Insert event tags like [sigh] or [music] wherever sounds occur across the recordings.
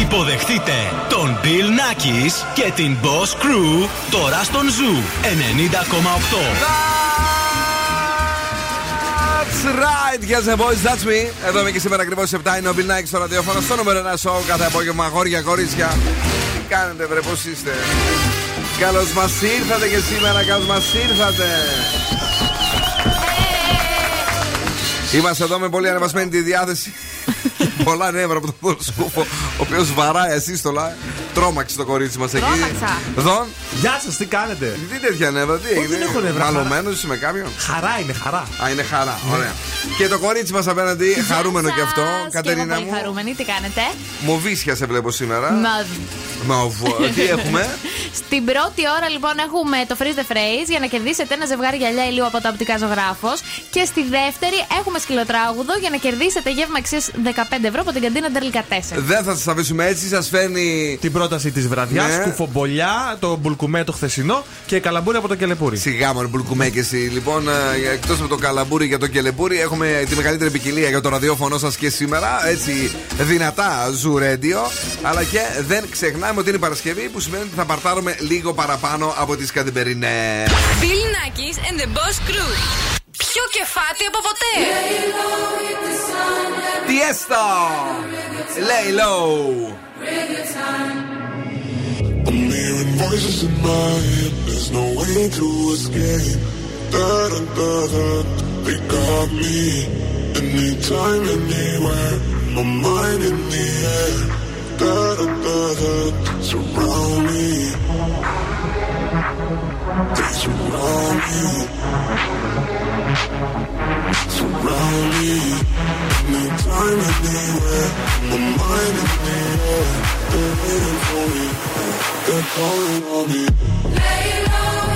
Υποδεχτείτε τον Bill Nackis και την Boss Crew τώρα στον Zoo 90,8. That's right, yes boys, that's me. Εδώ είμαι και σήμερα ακριβώς 7 είναι ο Bill Nike στο ραδιόφωνο. Στο νούμερο 1 show κάθε απόγευμα, αγόρια, κορίτσια. Τι κάνετε, βρε, πώς είστε. Καλώς μας ήρθατε και σήμερα, καλώς μας ήρθατε. Είμαστε εδώ με πολύ ανεβασμένη τη διάθεση. Πολλά νεύρα από τον σκούφο, ο οποίος βαράει ασύστολα. Τρόμαξε το κορίτσι μας εκεί. Τρόμαξα. Δον, Γεια σας, τι κάνετε; τι τέτοια νεύρα, τι έγινε; δεν έχω νεύρα, Μαλωμένος είσαι με κάποιον; Χαρά είναι, χαρά. Α, είναι χαρά, ωραία. Και το κορίτσι μας απέναντι, χαρούμενο Γεια και αυτό. σας. Κατερίνα Και εγώ μου. πολύ χαρούμενη, τι κάνετε; Μοβίσια σε βλέπω σήμερα. Μα- Μαυ- [laughs] Τι έχουμε; Στην πρώτη ώρα λοιπόν έχουμε το Freeze the Phrase για να κερδίσετε ένα ζευγάρι γυαλιά ηλίου από τα οπτικά ζωγράφος. Και στη δεύτερη έχουμε σκυλοτράγουδο για να κερδίσετε γεύμα αξίας 15 ευρώ από την καντίνα Ντερλικα 4. Δεν θα σας αφήσουμε έτσι, σας φέρνει. Την πρόταση της βραδιάς, Ναι. κουφομπολιά, το μπουλκουμέ το χθεσινό και καλαμπούρι από το κελεπούρι. Σιγά μου, μπουλκουμέ και εσύ. Λοιπόν, εκτός από το καλαμπούρι για το κελεπούρι, έχουμε τη μεγαλύτερη ποικιλία για το ραδιόφωνο σας και σήμερα. Έτσι, δυνατά Zoo Radio. Αλλά και δεν ξεχνάμε ότι είναι Παρασκευή, που σημαίνει ότι θα παρτάρουμε λίγο παραπάνω από τι καθημερινέ. Bill Nackis and the Boss Crew. Πιο κεφάτι από ποτέ. Tiesto! Lay low! I'm hearing voices in my head. There's no way to escape. Da da da da. They got me. Anytime, anywhere. My mind in the air. Da. Surround me. They surround. Surround me. Anywhere. Mind air. They're calling on me. Surround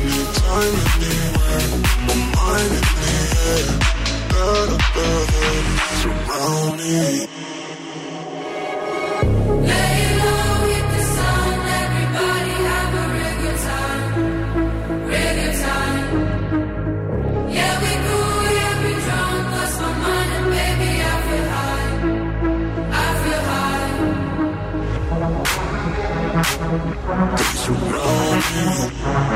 Anytime, anywhere. My mind in the air. Surround me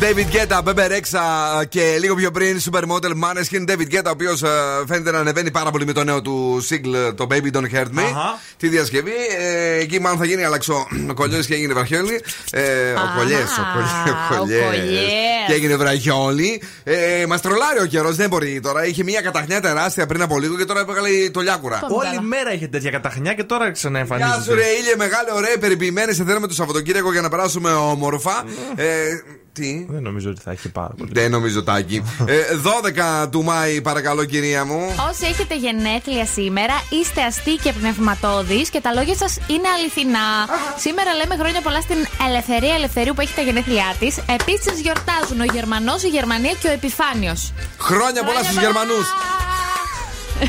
David Guetta, Bebe Rexha και λίγο πιο πριν Supermodel Maneskin. David Guetta, ο οποίος φαίνεται να ανεβαίνει πάρα πολύ με το νέο του single, το Baby Don't Hurt Me. Αχα. Τη διασκευή. Ε, εκεί μάλλον θα γίνει αλλαξό. Ο κολλιός και έγινε βραχιόλι. Ε, ο κολλιές, ο ο κολλιές. Κολλιές. Και έγινε βραχιόλι. Ε, Μας τρολάρει ο καιρός, δεν μπορεί τώρα. Είχε μια καταχνιά τεράστια πριν από λίγο και τώρα έβγαλε το λιάκουρα. Πάμε Όλη καλά. μέρα είχε τέτοια καταχνιά και τώρα Γεια σου, ρε ξαναεμφανίζεται. ήλιε, μεγάλε, ωραία, περιποιημένοι. Σε θέλουμε το Σαββατοκύριακο για να περάσουμε όμορφα. Ε, τι; Δεν νομίζω ότι θα έχει πάρα πολύ. Δεν νομίζω τάκι. Ε, 12 του Μάη, παρακαλώ, κυρία μου. Όσοι έχετε γενέθλια σήμερα, είστε αστεί και πνευματώδεις και τα λόγια σας είναι αληθινά. Σήμερα λέμε χρόνια πολλά στην Ελευθερία Ελευθερίου που έχει τα γενέθλιά της. Επίσης γιορτάζουν ο Γερμανός, η Γερμανία και ο Επιφάνιος. Χρόνια πολλά στους Γερμανούς.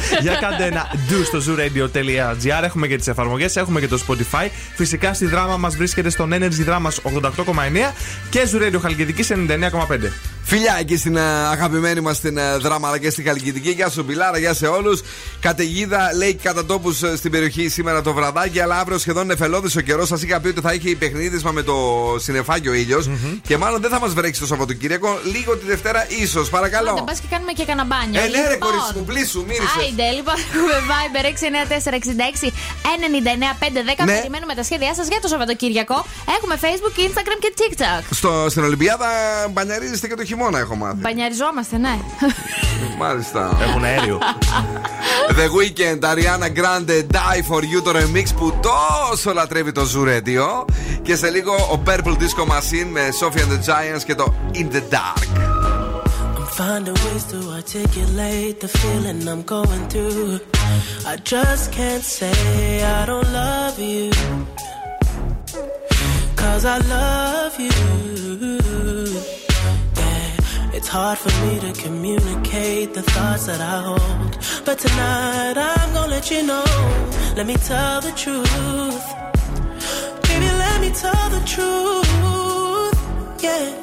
[laughs] Για κάντε ένα do στο zooradio.gr. Έχουμε και τις εφαρμογές, έχουμε και το Spotify. Φυσικά στη δράμα μας βρίσκεται στον Energy Drama 88,9 και Zoo Radio Χαλκιδική 99,5. Φιλιά εκεί στην ε, αγαπημένη μας την ε, δράμα αλλά και στην Χαλκιδική. Γεια σου, Μπιλάρα, γεια σε όλους. Καταιγίδα λέει κατά τόπους στην περιοχή σήμερα το βραδάκι, αλλά αύριο σχεδόν νεφελώδης ο καιρός. Σας είχα πει ότι θα έχει παιχνίδισμα με το συνεφάκι ο ήλιο και μάλλον δεν θα μας βρέξει το Σαββατοκύριακο. Λίγο τη Δευτέρα ίσως, Δεν παρακαλώ. πας και κάνουμε και κανένα μπάνιο. Ε, ναι, ρε, Λοιπόν, κορίτσι μου, πλήσου, μύρισε. Άιντε, λοιπόν, έχουμε Viber 694-66-99-510. Ναι. Περιμένουμε τα σχέδιά σας για το Σαββατοκύριακο. Έχουμε Facebook, Instagram και TikTok. Στο, στην Ολυμπιάδα μπανιαρίζεστε και το χειμώνα, έχω μάθει. Μπανιαριζόμαστε, ναι. Μάλιστα. Έχουν αέριο. [laughs] The Weekend, Ariana Grande, Die for You, το remix που τόσο λατρεύει το Zoo Radio. Και σε λίγο ο Purple Disco Machine με Sophie and the Giants και το In the Dark. I'm finding ways to articulate the feeling I'm going through. I just can't say I don't love you. Cause I love you. Yeah, it's hard for me to communicate the thoughts that I hold. But tonight I'm gonna let you know. Let me tell the truth. Baby, let me tell the truth. Yeah.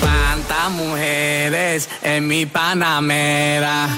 Cuántas mujeres en mi panamera.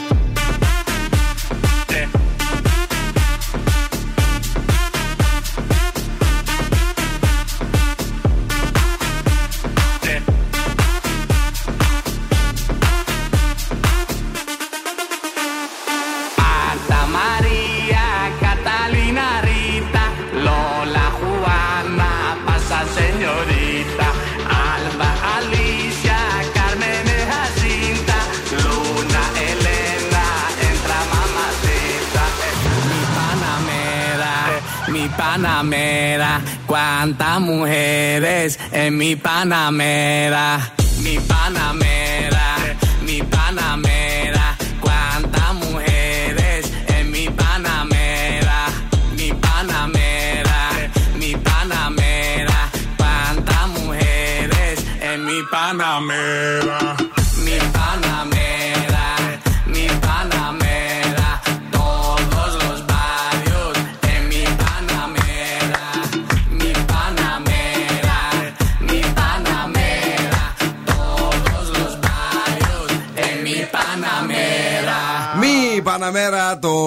Cuántas mujeres en mi panamera, mi panamera,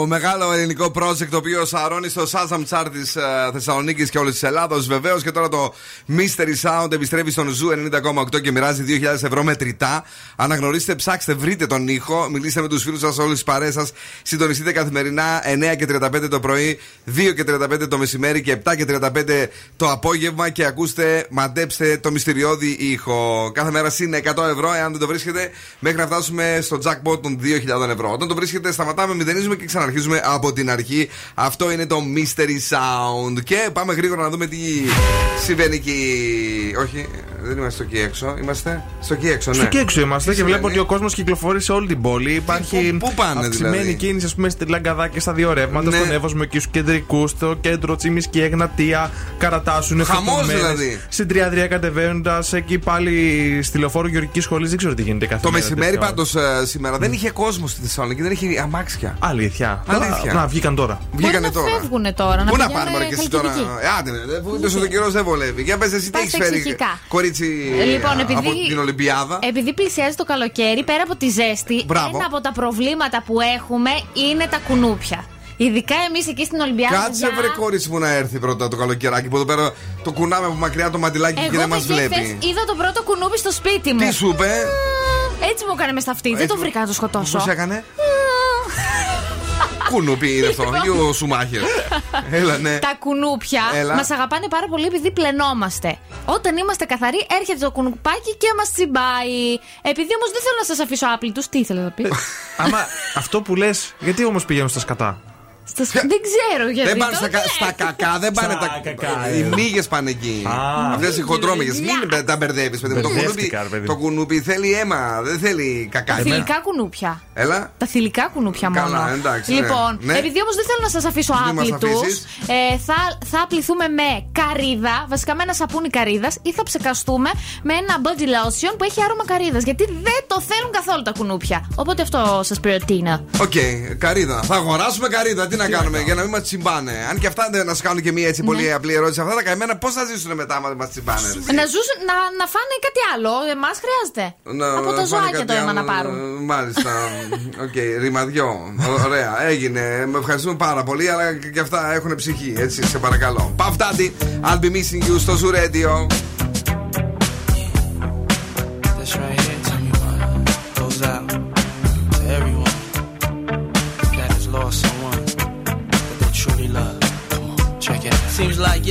μεγάλο ελληνικό project το οποίο σαρώνει στο Shazam Chart της Θεσσαλονίκης και όλης της Ελλάδος. Βεβαίως και τώρα το Mystery Sound επιστρέφει στον Zoo 90,8 και μοιράζει 2.000 ευρώ μετρητά. Αναγνωρίστε, ψάξτε, βρείτε τον ήχο. Μιλήστε με τους φίλους σας, όλες τις παρέες σας. Συντονιστείτε καθημερινά 9 και 35 το πρωί, 2 και 35 το μεσημέρι και 7 και 35 το απόγευμα και ακούστε, μαντέψτε το μυστηριώδη ήχο. Κάθε μέρα συν 100 ευρώ, εάν δεν το βρίσκετε, μέχρι να φτάσουμε στο jackpot των 2.000 ευρώ. Όταν το βρίσκετε, σταματάμε, μηδενίζουμε και ξαναρχίζουμε από την αρχή. Αυτό είναι το Mystery Sound. Και πάμε γρήγορα να δούμε τι συμβαίνει εκεί. Όχι, δεν είμαστε στο εκεί έξω. Είμαστε στο εκεί έξω, ναι. Στο εκεί έξω είμαστε Τι και βλέπω συμβαίνει; ότι ο κόσμος κυκλοφορεί σε όλη την πόλη. Υπάρχει πού- πού πάνε, αυξημένη δηλαδή; κίνηση, ας πούμε, στη Λαγκαδά και στα δύο ρεύματα, Ναι. στον Εύωσμο και στους κεντρικούς, στο κέντρο Τσίμης και Εγνατία, Καρατάσου, Χαμός δηλαδή. Στην Τριαδρία κατεβαίνοντας, εκεί πάλι στη λεωφόρο Γεωργικής Σχολής, δεν ξέρω τι γίνεται κάθε Το μέρα μεσημέρι τέτοια ώρα. πάντως σήμερα δεν είχε κόσμο στη Θεσσαλονίκη, δεν είχε αμάξια. Αλήθεια. Αλήθεια. Να, να βγήκαν τώρα. Βγήκανε Μπορεί να τώρα. φεύγουν τώρα. Πού να πηγαίνουν πάρουμε ρε και εσύ τώρα; χαλκιδική. Ε, Άντε, ρε, αφού τόσο το καιρός δεν βολεύει. Για πες εσύ τι Πας έχεις φέρει, εξοχικά. κορίτσι, Λοιπόν, ε, επειδή, από την Ολυμπιάδα. επειδή πλησιάζει το καλοκαίρι, πέρα από τη ζέστη, Μπράβο. ένα από τα προβλήματα που έχουμε είναι τα κουνούπια. Ειδικά εμείς εκεί στην Ολυμπιάδα. Κάτσε παιδιά, βρε κορίτσι μου να έρθει πρώτα το καλοκαιράκι που εδώ πέρα το κουνάμε από μακριά το μαντιλάκι Εγώ και δεν μας παιδιά, βλέπει. χθες είδα το πρώτο κουνούπι στο σπίτι μου. Τι σου είπε, Έτσι μου έκανε με στα αυτή. Δεν Έτσι το μου- βρήκα να το σκοτώσω. Πώς έκανε; Κουνούπι είναι αυτό, ή ο Σουμάχερ. Έλα, ναι. Τα κουνούπια Έλα. μας αγαπάνε πάρα πολύ επειδή πλενόμαστε. Όταν είμαστε καθαροί, έρχεται το κουνουπάκι και μας τσιμπάει. Επειδή όμως δεν θέλω να σας αφήσω άπλητους, τι ήθελα να πει; Άμα αυτό που λες, γιατί όμως πηγαίνουν στα σκατά; Στα σ- δεν ξέρω γιατί. Δεν πάνε το στα, κα- λες. στα κακά, δεν πάνε Στα τα κακά, Οι ε. μύγες πάνε εκεί. Α. Αυτές οι χοντρόμυγες. Μην τα μπερδεύεις, παιδί μου. Το κουνούπι, Μπερδεύτηκα, ρε παιδί μου. το κουνούπι θέλει αίμα, δεν θέλει κακά. Τα θηλυκά κουνούπια. Έλα. Τα θηλυκά κουνούπια μόνο. Καλά, εντάξει, ναι. λοιπόν, Ναι. επειδή όμως δεν θέλω να σας αφήσω Μη μας άπλητους, αφήσεις. ε, θα, θα απληθούμε με καρύδα, βασικά με ένα σαπούνι καρύδας, ή θα ψεκαστούμε με ένα body lotion που έχει άρωμα καρύδας. Γιατί δεν το θέλουν καθόλου τα κουνούπια. Οπότε αυτό σας προτείνω. Οκ, καρύδα. Θα αγοράσουμε καρύδα. Τι να κάνουμε για να μην μας τσιμπάνε. Αν και αυτά δεν να σας κάνουν και μία έτσι πολύ απλή ερώτηση. Αυτά τα καημένα πώς θα ζήσουν μετά άμα δεν μας τσιμπάνε. ρε; Να, ζούσουν, να, να φάνε κάτι άλλο. Εμάς χρειάζεται. Να Από το φάνε ζωάκια κάτι το αίμα να άλλο. πάρουν. Μάλιστα. Οκ, ρημαδιό. Ω- Ωραία, έγινε. Με ευχαριστούμε πάρα πολύ, αλλά και αυτά έχουν ψυχή. Έτσι, σε παρακαλώ. Puff Daddy, I'll be missing you στο Zoo Radio. This right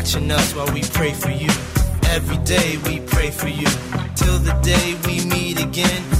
Watching us while we pray for you. Every day we pray for you. Till the day we meet again.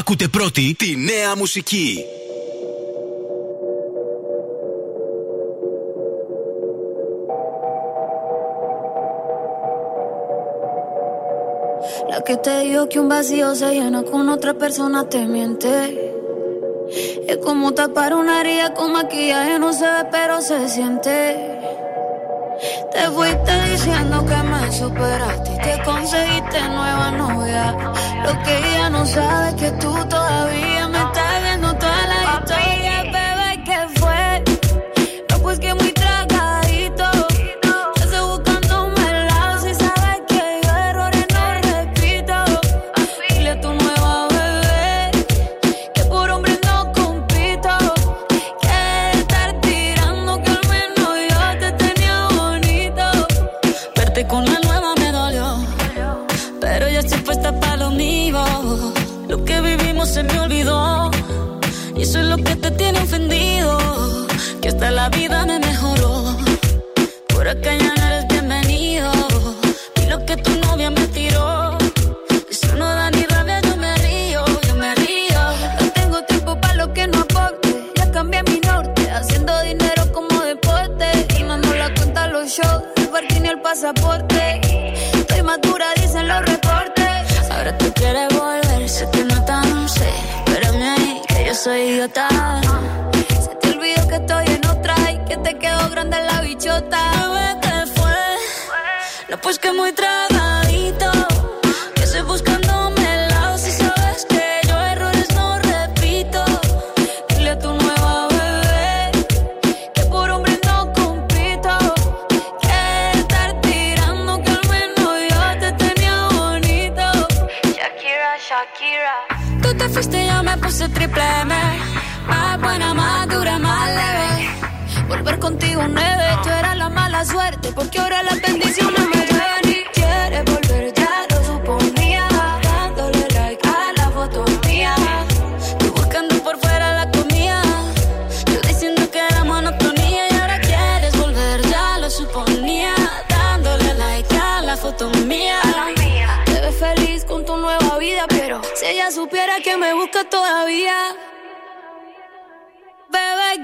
ακούτε πρώτη τη νέα μουσική. La que te dijo que un vacío se llena con otra persona te miente. Es como tapar una herida con maquillaje, no se ve, pero se siente. Te fuiste diciendo que me superaste y te conseguiste nueva novia. Lo que ella no sabe que tú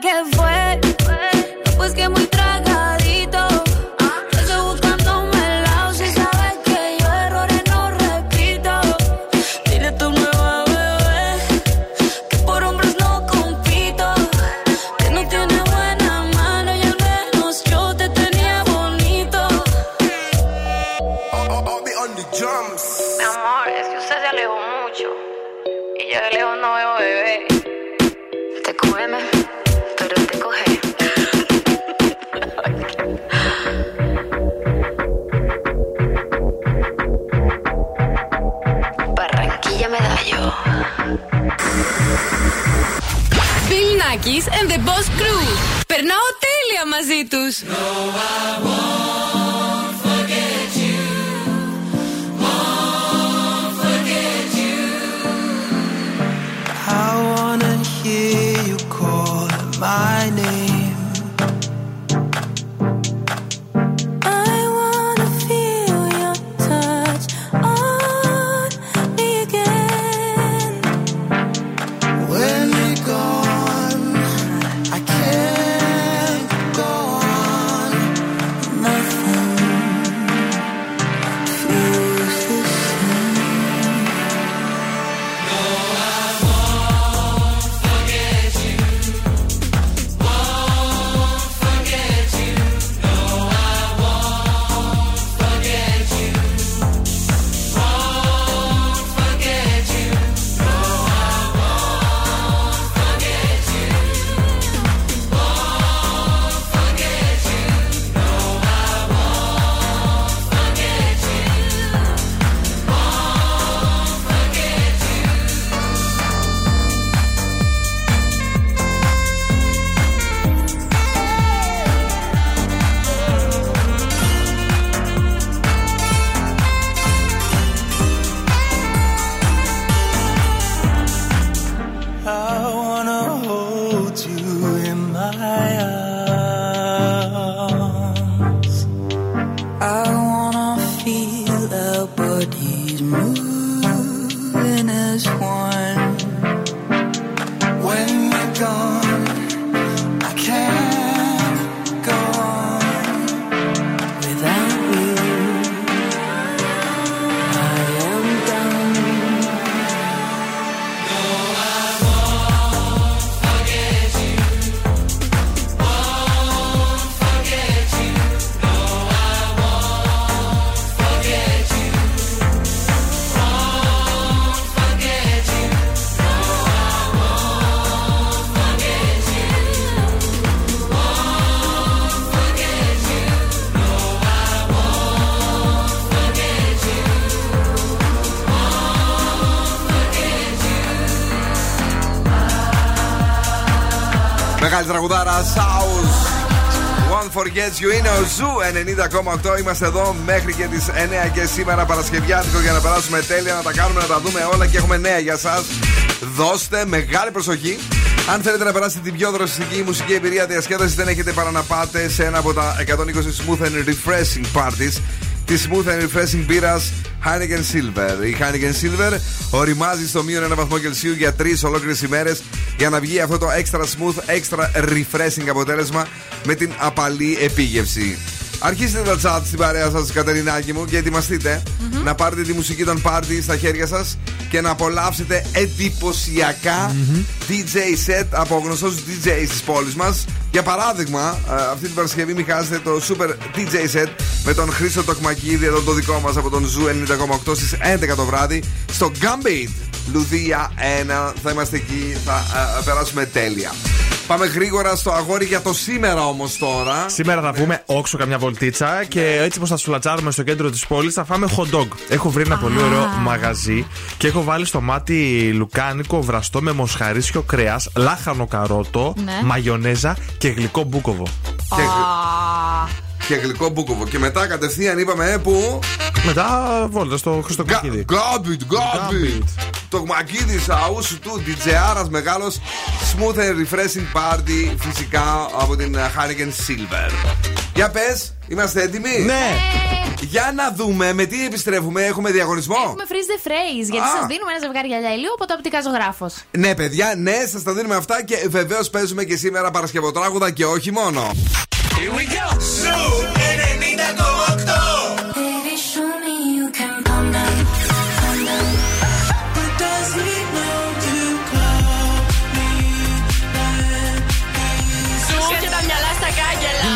¿qué fue? Pues que muy Bill Nackis and the Boss Crew. Περνάω τέλεια μαζί τους. I wanna hear you call my Μεγάλη τραγουδάρα Shouse. Won't forget you είναι ο Zoo 90,8. Είμαστε εδώ μέχρι και τις 9 και σήμερα Παρασκευιάτικο για να περάσουμε τέλεια, να τα κάνουμε, να τα δούμε όλα και έχουμε νέα για εσάς. Δώστε μεγάλη προσοχή. Αν θέλετε να περάσετε την πιο δροσιστική μουσική εμπειρία διασκέδασης, δεν έχετε παρά να πάτε σε ένα από τα 120 smooth and refreshing parties τη smooth and refreshing μπύρα Heineken Silver. Η Heineken Silver οριμάζει στο μείον ένα βαθμό Κελσίου για τρεις ολόκληρες ημέρες για να βγει αυτό το extra smooth, extra refreshing αποτέλεσμα με την απαλή επίγευση. Αρχίστε τα chat στην παρέα σας, Κατερινάκη μου, και ετοιμαστείτε να πάρετε τη μουσική των πάρτι στα χέρια σας και να απολαύσετε εντυπωσιακά DJ set από γνωστούς DJs της πόλης μας. Για παράδειγμα, ε, αυτή την Παρασκευή μην χάσετε το super DJ set με τον Χρήστο Τοκμακίδη, εδώ το δικό μας από τον Zoo 90,8 στις 11 το βράδυ στο Gambit. Λουδία 1. Θα είμαστε εκεί, θα ε, περάσουμε τέλεια. Πάμε γρήγορα στο αγόρι για το σήμερα όμως τώρα. Σήμερα θα βγούμε όξο καμιά βολτίτσα και έτσι πως θα σουλατσάρουμε στο κέντρο της πόλης θα φάμε hot dog. Έχω βρει ένα πολύ ωραίο μαγαζί και έχω βάλει στο μάτι λουκάνικο βραστό με μοσχαρίσιο κρέας, λάχανο καρότο, Ναι. μαγιονέζα και γλυκό μπούκοβο. Και, και γλυκό μπούκοβο. Και μετά κατευθείαν είπαμε ε, που. Μετά βόλτας στο Χριστοκακίδη. Γκάμπιτ, γκάμπιτ. Το Μακίδη αούσου του DJ μεγάλος smooth and refreshing party φυσικά από την ε, Hurricane Silver. Για πες, είμαστε έτοιμοι; Ναι. Για να δούμε με τι επιστρέφουμε, έχουμε διαγωνισμό; Έχουμε freeze the phrase, γιατί Α. σας δίνουμε ένα ζευγάρι γυαλιά ηλίου από το οπτικά ζωγράφος. Ναι, παιδιά, ναι, σας τα δίνουμε αυτά και βεβαίως παίζουμε και σήμερα Παρασκευοτράγουδα και όχι μόνο. Here we go. Snoop, nenita como octo. Baby, show me you can calm down. Calm down. But does he know to call me when he's... Súbete, doña Laza, cállala. You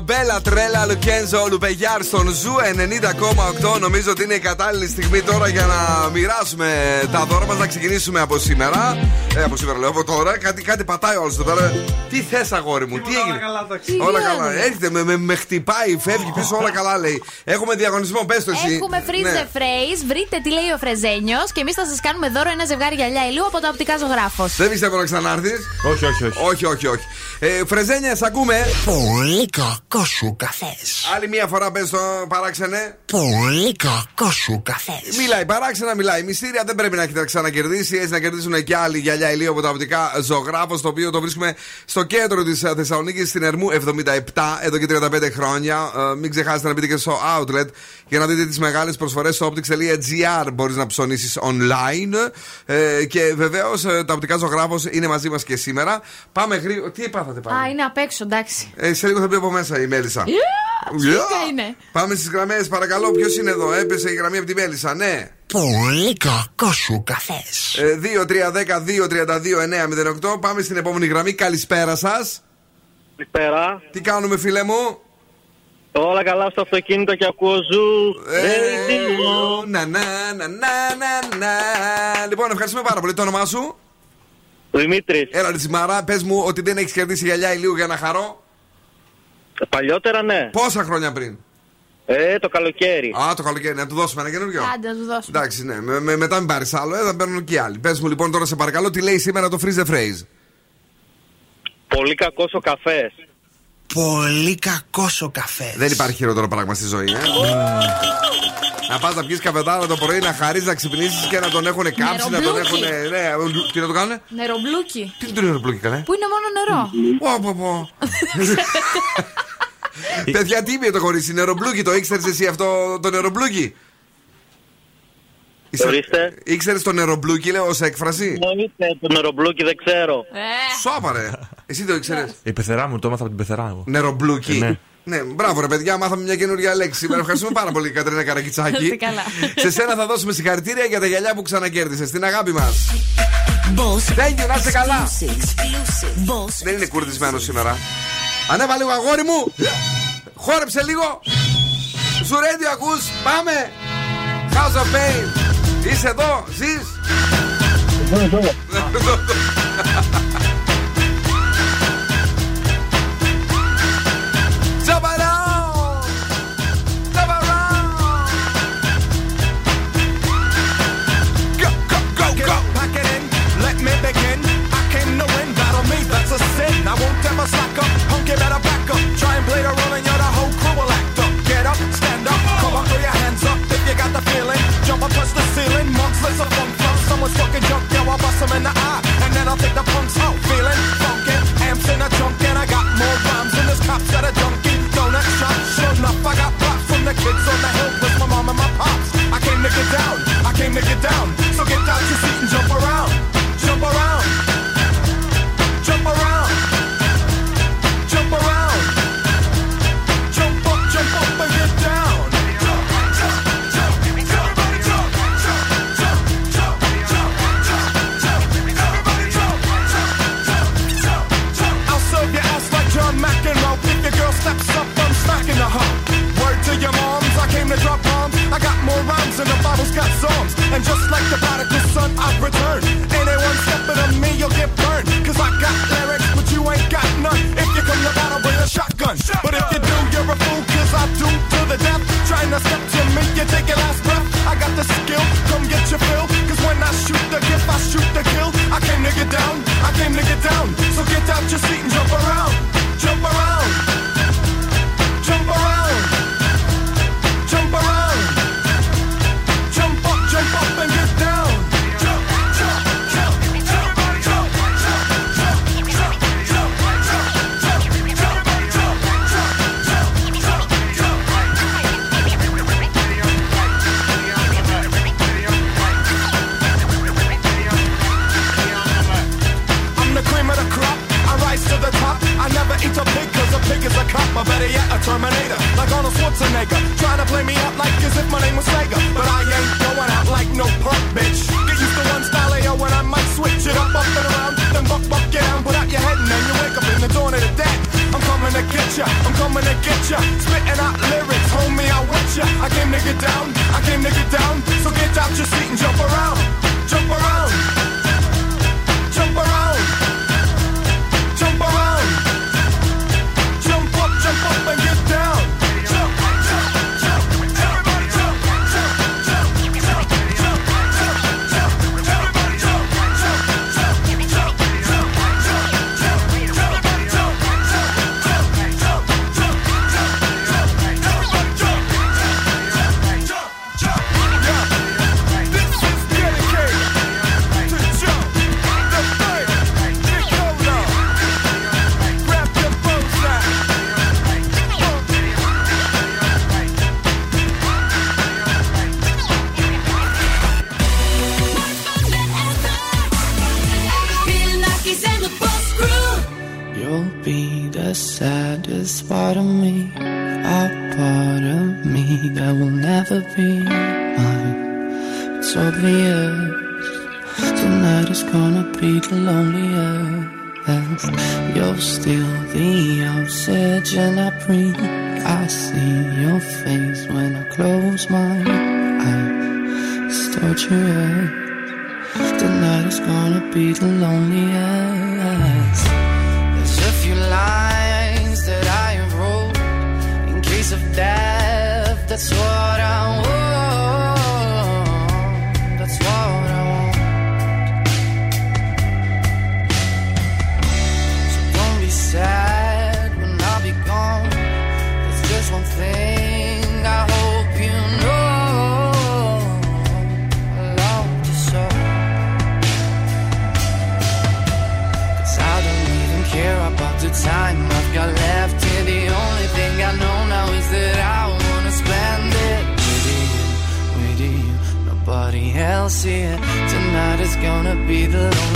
Μπέλα Τρέλα Λουκένζο Λουμπεγιάρ στον Ζου 90,8. Νομίζω ότι είναι η κατάλληλη στιγμή τώρα για να μοιράσουμε τα δώρα μας, να ξεκινήσουμε από σήμερα. Ε, από σήμερα λέω, από τώρα. Κάτι, κάτι πατάει όλος εδώ πέρα. Τι θες, αγόρι μου, τι έγινε; Όλα καλά, έρχεται, με, με, με χτυπάει, φεύγει πίσω, όλα καλά λέει. Έχουμε διαγωνισμό, πες το εσύ. Έχουμε freeze ναι. the phrase, βρείτε τι λέει ο Φρεζένιος και εμείς θα σας κάνουμε δώρο ένα ζευγάρι γυαλιά ηλίου από τα οπτικά ζωγράφος. Δεν πιστεύω να ξανάρθεις; Όχι, όχι, όχι. όχι, όχι, όχι. Ε, Φρεζένια, ακούμε. Πολύ κακό σου καφέ. Άλλη μία φορά πες το παράξενε. Πολύ κακό σου καφέ. Μιλάει παράξενα, μιλάει. Μυστήρια δεν πρέπει να έχετε ξανακερδίσει. Έτσι να κερδίσουν και άλλοι γυαλιά ηλίου από τα οπτικά ζωγράφο. Το οποίο το βρίσκουμε στο κέντρο της ε, Θεσσαλονίκης, στην Ερμού 77, εδώ και 35 χρόνια. Ε, μην ξεχάσετε να μπείτε και στο outlet για να δείτε τις μεγάλες προσφορές στο optics.gr. Μπορείς να ψωνίσεις online. Ε, και βεβαίως τα οπτικά ζωγράφος είναι μαζί μας και σήμερα. Πάμε γρήγορα. Τι είπα, θα Α, είναι απ' έξω, εντάξει. Ε, σε λίγο θα μπει από μέσα η η Μέλισσα. Yeah. είναι. Πάμε στις γραμμές, παρακαλώ. Ποιος είναι εδώ, έπεσε η γραμμή από τη Μέλισσα, ναι. Πολύ κακό σου καφές. 2-3-10-2-32-9-08. Πάμε στην επόμενη γραμμή. Καλησπέρα σας. Καλησπέρα. Τι κάνουμε, φίλε μου; Όλα καλά στο αυτοκίνητο και ακούω ζου. Να, να, να, να, να. Λοιπόν, ευχαριστούμε πάρα πολύ. Το όνομά σου; Δημήτρης. Έλα, Ριτσιμαρά, πες μου ότι δεν έχεις κερδίσει γυαλιά ηλίου για να χαρώ. Παλιότερα ναι. Πόσα χρόνια πριν; Ε, το καλοκαίρι. Α, το καλοκαίρι. Ναι, να του δώσουμε ένα καινούριο. Άντε, να του δώσουμε. Εντάξει, ναι. Με, με, μετά μην πάρεις άλλο. Ε, θα παίρνουν και άλλοι. Πες μου λοιπόν τώρα σε παρακαλώ τι λέει σήμερα το freeze the phrase; Πολύ κακός ο καφές. Πολύ κακός ο καφές. Δεν υπάρχει χειρότερο πράγμα στη ζωή, ε. Να πας να πιεις καφετάρα το πρωί, να χαρείς, να ξυπνήσεις και να τον έχουν κάψει, να τον έχουν. Ναι, τι να το κάνουν. Νερομπλούκι. Τι είναι το νερομπλούκι, καλά. Που είναι μόνο νερό; Πω. [laughs] Ε, παιδιά, τι είναι το κορίτσι, νερομπλούκι, το ήξερες εσύ αυτό το νερομπλούκι; Ήξερες το νερομπλούκι, λέω, ως έκφραση; Εννοείται, το νερομπλούκι δεν ξέρω. Ε. Σόπαρε. Εσύ το ήξερες; Η πεθερά μου, το έμαθα από την πεθερά μου. Νερομπλούκι. Ε, ναι. Ναι, μπράβο ρε παιδιά, μάθαμε μια καινούργια λέξη. Σήμερα ευχαριστούμε πάρα πολύ, Κατρίνα Καρακιτσάκη. Σε σένα θα δώσουμε συγχαρητήρια για τα γυαλιά που ξανακέρδισες. Την αγάπη μας. Thank you, να καλά. Δεν είναι κουρδισμένος σήμερα. Ανέβα λίγο αγόρι μου. Χόρεψε λίγο. Σου ρέντιο ακούς. Πάμε. House of Pain. Είσαι εδώ. Ζεις. Εδώ. [laughs] later on, and you're the whole crew will act up. Get up, stand up, come on, throw your hands up if you got the feeling. Jump up, touch the ceiling, monks, let's a funk. Someone's fucking jump, yo, I'll bust them in the eye, and then I'll take the punks out. Feeling I've part of me, a part of me that will never be mine. It's obvious tonight is gonna be the loneliest. You're still the outside, and I breathe. I see your face when I close my eyes. It's torture. Tonight is gonna be the loneliest. wanna be the lonely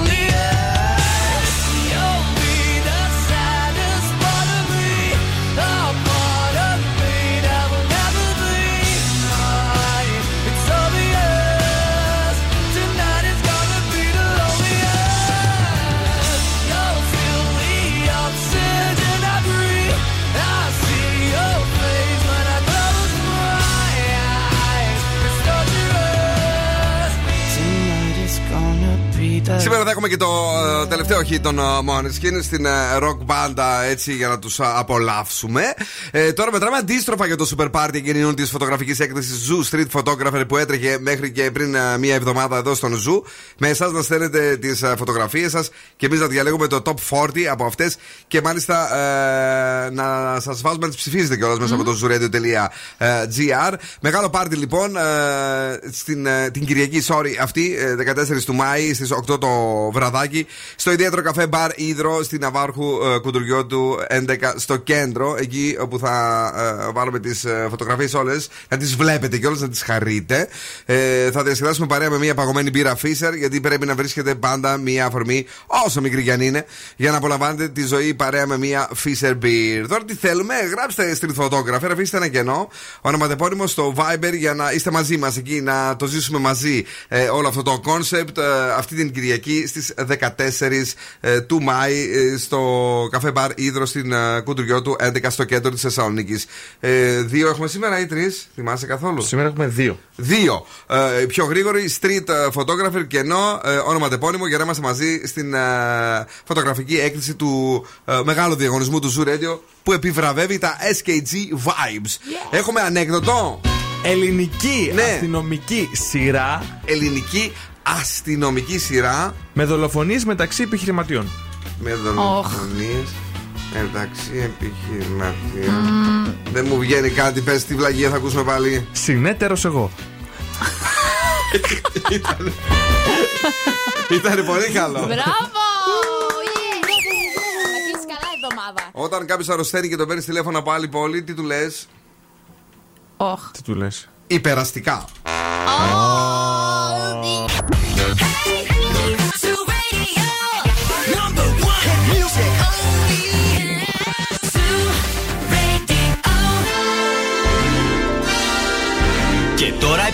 Σήμερα θα έχουμε και το ε, τελευταίο hit των ε, Måneskin στην ε, rock μπάντα έτσι για να τους απολαύσουμε. Ε, τώρα μετράμε αντίστροφα για το Super Party εγκαινιών της φωτογραφικής έκθεσης Zoo Street Photographer που έτρεχε μέχρι και πριν ε, μία εβδομάδα εδώ στον Zoo. Με εσάς να στέλνετε τις φωτογραφίες σας και εμείς να διαλέγουμε το top 40 από αυτές και μάλιστα ε, να σας βάζουμε να τις ψηφίζετε κιόλας μέσα από το zooradio.gr. Μεγάλο πάρτι λοιπόν ε, στην, ε, την Κυριακή, sorry, αυτή, ε, 14 του Μάη στις 8 το βραδάκι, στο ιδιαίτερο καφέ Μπαρ Ήδρο στην Ναβάρχου ε, Κουντουριώτου 11 στο κέντρο, εκεί όπου θα ε, βάλουμε τις ε, φωτογραφίες όλες, να τις βλέπετε κιόλας, να τις χαρείτε. Ε, θα διασκεδάσουμε παρέα με μια παγωμένη μπύρα Fisher, γιατί πρέπει να βρίσκεται πάντα μια αφορμή, όσο μικρή κι αν είναι, για να απολαμβάνετε τη ζωή παρέα με μια Fisher Beer. Τώρα τι θέλουμε, γράψτε street photographer, αφήστε ένα κενό, ονοματεπώνυμο στο Viber για να είστε μαζί μας εκεί, να το ζήσουμε μαζί ε, όλο αυτό το concept ε, αυτή την Κυριακή στις 14 ε, του Μάη ε, στο καφέ μπαρ Ήδρο στην ε, Κουντουριώτου 11 στο κέντρο της Θεσσαλονίκης. Ε, δύο έχουμε σήμερα ή τρεις, θυμάσαι καθόλου; Σήμερα έχουμε δύο. Δύο. Ε, πιο γρήγορη street ε, photographer κενό, ε, όνομα τεπώνυμο για να είμαστε μαζί στην ε, φωτογραφική έκθεση του ε, μεγάλου διαγωνισμού του Zoo Radio που επιβραβεύει τα SKG Vibes. Έχουμε ανέκδοτο. Ελληνική Ναι. αστυνομική σειρά Ελληνική αστυνομική σειρά με δολοφονίες μεταξύ επιχειρηματιών. με δολοφονίες μεταξύ επιχειρηματιών. Δεν μου βγαίνει κάτι, πες τι βλαγία θα ακούσουμε πάλι. Συνέτερος εγώ. Ήταν πολύ καλό. Μπράβο! Yeah, Να κλείσεις καλά η εβδομάδα. Όταν κάποιος αρρωσταίνει και τον παίρνεις τηλέφωνο από άλλη πόλη, τι του λες; Οχ. Τι του λες; Υπεραστικά. Και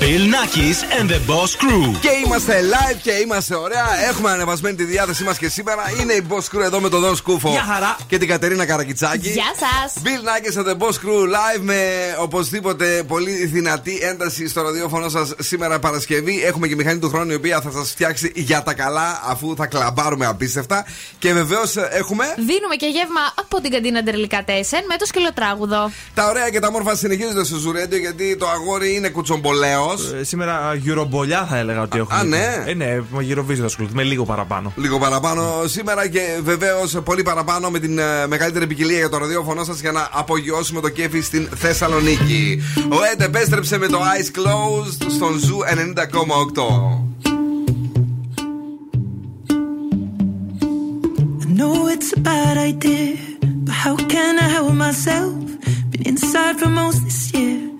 Bill Nackis and the Boss Crew. Και είμαστε live και είμαστε ωραία. Έχουμε ανεβασμένη τη διάθεσή μας και σήμερα. Είναι η Boss Crew εδώ με τον Δον Σκούφο. Γεια χαρά. Και την Κατερίνα Καρακιτσάκη. Γεια σας. Bill Nackis and the Boss Crew live με οπωσδήποτε πολύ δυνατή ένταση στο ραδιόφωνο σας σήμερα Παρασκευή. Έχουμε και μηχανή του χρόνου η οποία θα σας φτιάξει για τα καλά αφού θα κλαμπάρουμε απίστευτα. Και βεβαίως έχουμε Δίνουμε και γεύμα από την καντίνα Ντερλικά Τέσεν με το σκυλοτράγουδο. τα ωραία και τα όμορφα συνεχίζονται στο Zoo Radio γιατί το αγόρι είναι κουτσομπολέο. Ε, σήμερα γυρομπολιά θα έλεγα ότι έχουμε. α, ναι. Ε, ναι, με Eurovision θα ασχοληθούμε λίγο παραπάνω. Λίγο παραπάνω σήμερα και βεβαίως πολύ παραπάνω με την ε, μεγαλύτερη ποικιλία για το ραδιόφωνο σας για να απογειώσουμε το κέφι στην Θεσσαλονίκη. Ο Ed επέστρεψε με το Eyes Closed στον Zoo 90,8. I know it's a bad idea, but how can I help myself? Been inside for most this year,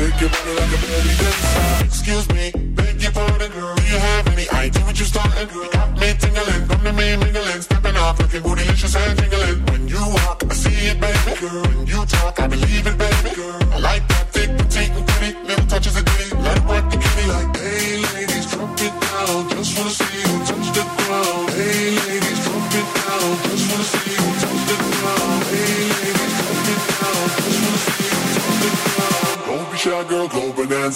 Shake your body like a belly dancer. Excuse me, beg your pardon, girl. Do you have any idea what you're starting? Girl, got me tingling, come to me mingling, stepping off, looking good.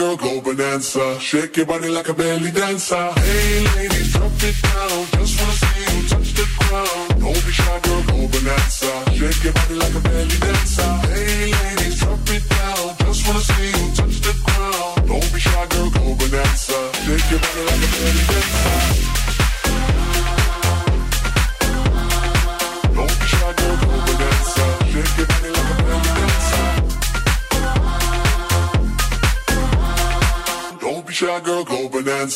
girl, go bonanza. Shake your body like a belly dancer.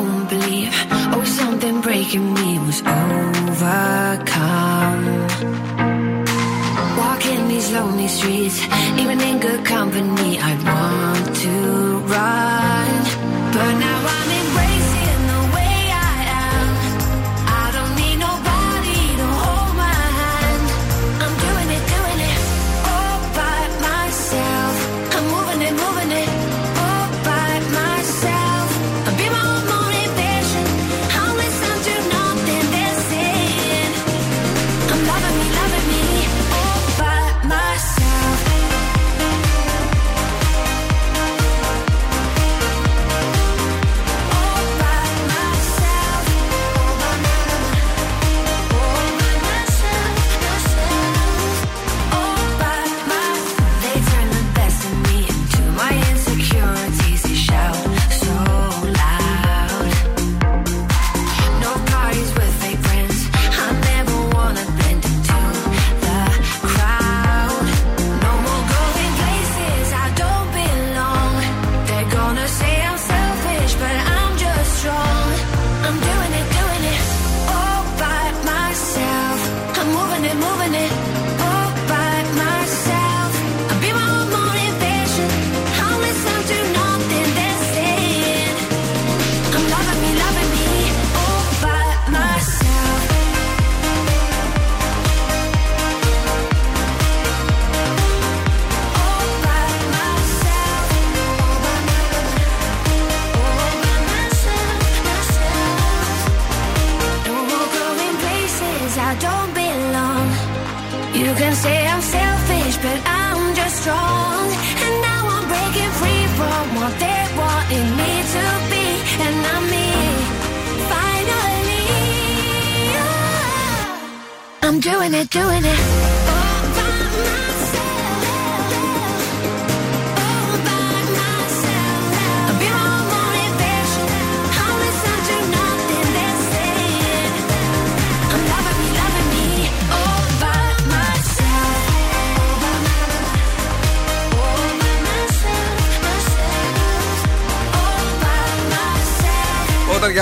don't believe. Oh, something breaking me was overcome. Walking these lonely streets, even in good company, I was.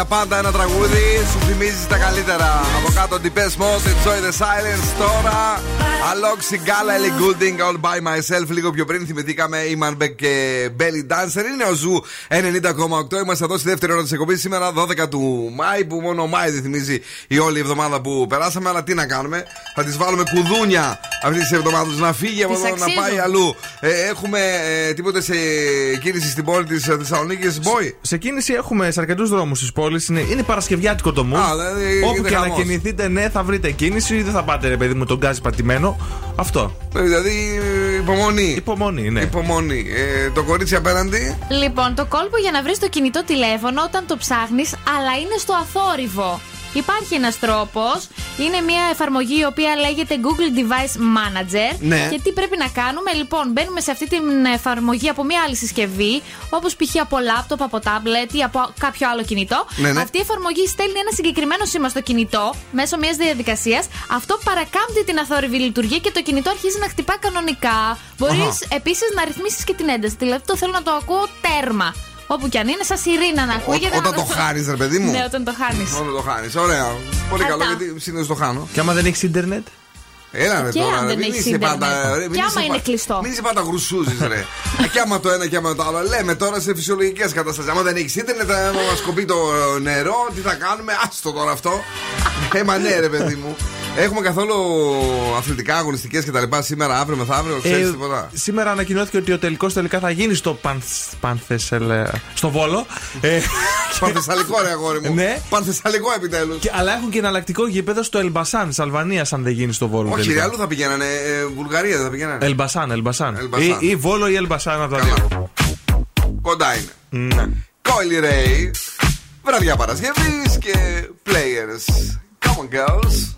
Πάντα ένα τραγούδι σου θυμίζει τα καλύτερα. Από κάτω Depeche Mode, Enjoy the Silence. Τώρα Alok Sigala, Ellie Goulding, All by Myself. Λίγο πιο πριν θυμηθήκαμε Imanbek και Belly Dancer. Είναι ο Zoo 90,8. Είμαστε εδώ στη δεύτερη ώρα της εκπομπής σήμερα, 12 του Μάη, που μόνο ο Μάη δεν θυμίζει η όλη εβδομάδα που περάσαμε. Αλλά τι να κάνουμε, θα της βάλουμε κουδούνια αυτής της εβδομάδας να φύγει από Της εδώ να αξίζουν. πάει αλλού. Ε, έχουμε ε, τίποτε σε κίνηση στην πόλη της Θεσσαλονίκης, Boy. Σε κίνηση έχουμε σε αρκετούς δρόμους της πόλης. Είναι, είναι Παρασκευιάτικο το mood. Α, δηλαδή Όπου γίνεται και να χαμός. κινηθείτε, ναι, θα βρείτε κίνηση. Δεν θα πάτε, ρε παιδί μου, τον γκάζι πατημένο. Αυτό. Ε, Δηλαδή υπομονή. Υπομονή, ναι. Υπομονή. Ε, το κορίτσι απέναντι. Λοιπόν, το κόλπο για να βρεις το κινητό τηλέφωνο όταν το ψάχνεις, αλλά είναι στο αθόρυβο. Υπάρχει ένας τρόπος. Είναι μια εφαρμογή η οποία λέγεται Google Device Manager. Ναι. Και τι πρέπει να κάνουμε, λοιπόν, μπαίνουμε σε αυτή την εφαρμογή από μια άλλη συσκευή, όπως π.χ. από λάπτοπ, από τάμπλετ ή από κάποιο άλλο κινητό. Ναι, ναι. Αυτή η εφαρμογή στέλνει ένα συγκεκριμένο σήμα στο κινητό μέσω μιας διαδικασίας. Αυτό παρακάμπτει την αθόρυβη λειτουργία και το κινητό αρχίζει να χτυπά κανονικά. Μπορείς Αχα. επίσης να ρυθμίσεις και την ένταση. Δηλαδή, το θέλω να το ακούω τέρμα. Όπου κι αν είναι, σαν σιρήνα να ακούγεται. όταν να το χάνεις, ρε παιδί μου. Ναι, όταν το χάνεις. Όταν το χάνεις. Ωραία. Πολύ Αυτά. καλό γιατί συνήθως το χάνω. Και άμα δεν έχεις ίντερνετ; Έλα ρε Και τώρα, αν ρε, δεν μην έχεις είσαι ίντερνετ. πάντα. ρε, μην Και άμα είσαι είναι πα- κλειστό. Μην είσαι πάντα γρουσούζης, ρε. Α, και άμα το ένα και άμα το άλλο. Λέμε τώρα σε φυσιολογικές καταστάσεις. Άμα δεν έχεις ίντερνετ, θα μας κοπεί το ε, νερό. Τι θα κάνουμε, άστο τώρα αυτό. Ε, μα ναι, ρε παιδί μου. Έχουμε καθόλου αθλητικά, αγωνιστικές κτλ. σήμερα, αύριο, μεθαύριο, ξέρεις Ε, τίποτα. σήμερα ανακοινώθηκε ότι ο τελικός τελικά θα γίνει στο Πανθ- Πανθεσελ. στο Βόλο. Ε, Πανθεσσαλικό, ρε αγόρι μου. Ναι. Πανθεσσαλικό επιτέλους. και- αλλά έχουν και εναλλακτικό γήπεδο στο Ελμπασάν της Αλβανίας, αν δεν γίνει στο Βόλο. Όχι, τελικά. ρε, αλλού θα πηγαίνανε. ε, Βουλγαρία δεν θα πηγαίνανε. Ελμπασάν, Ελμπασάν. Ελμπασάν. Ή, ή Βόλο ή Ελμπασάν από τα δύο. Κοντά είναι. Ναι. Coily Ray. Βραδιά Παρασκευής και players. Come on, girls.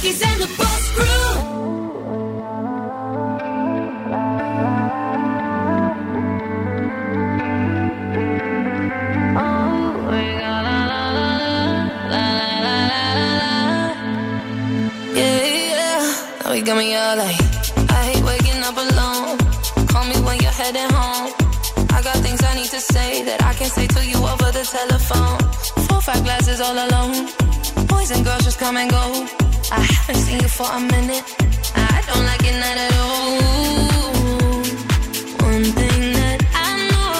The Crew. Got me all like, I hate waking up alone. Call me when you're heading home. I got things I need to say that I can't say to you over the telephone. Four, five glasses all alone. Boys and girls just come and go. I haven't seen you for a minute. I don't like it not at all. One thing that I know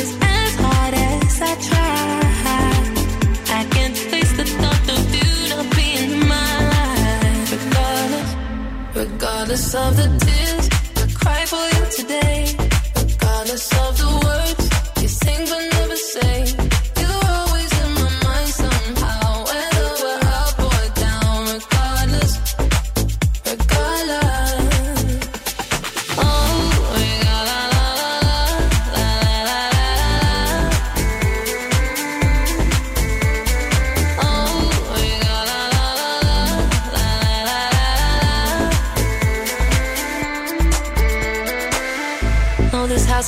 is as hard as I try, I can't face the thought of you not being. Regardless, regardless of the tears I cry for you today, regardless of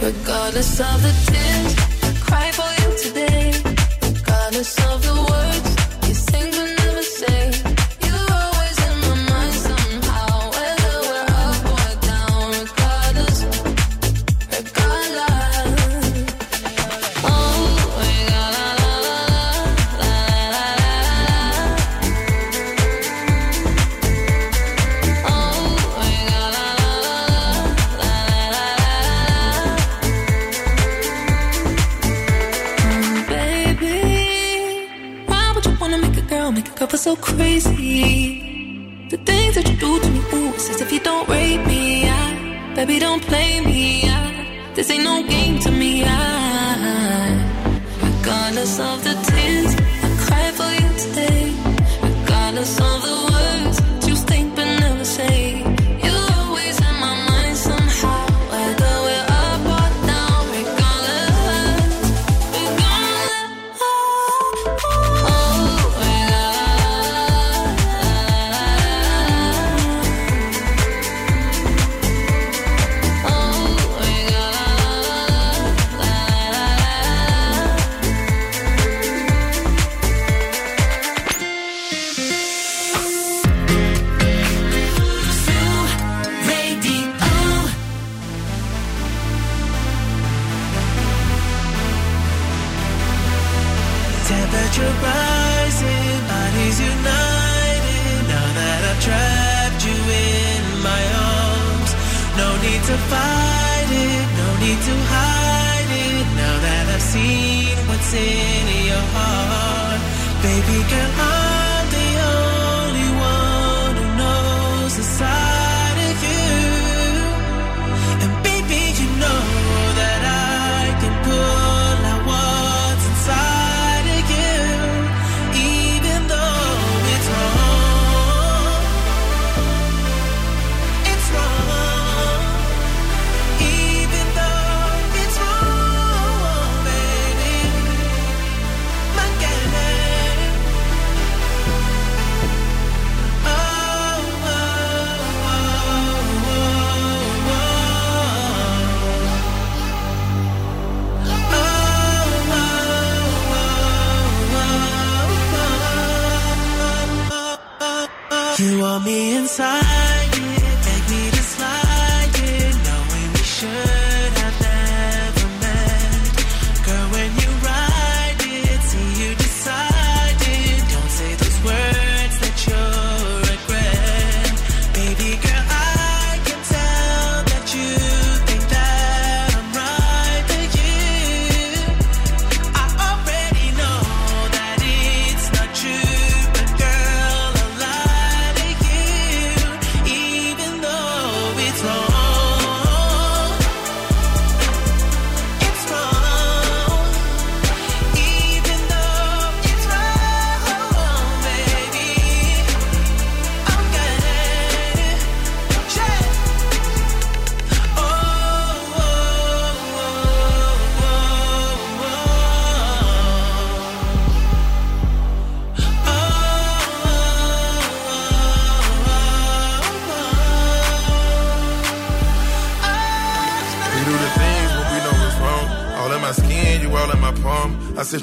Regardless of the tears cry for you today, regardless of the words crazy? The things that you do to me, ooh, it's as if you don't rape me. I, baby, don't play me. I, this ain't no game to me. I, regardless of the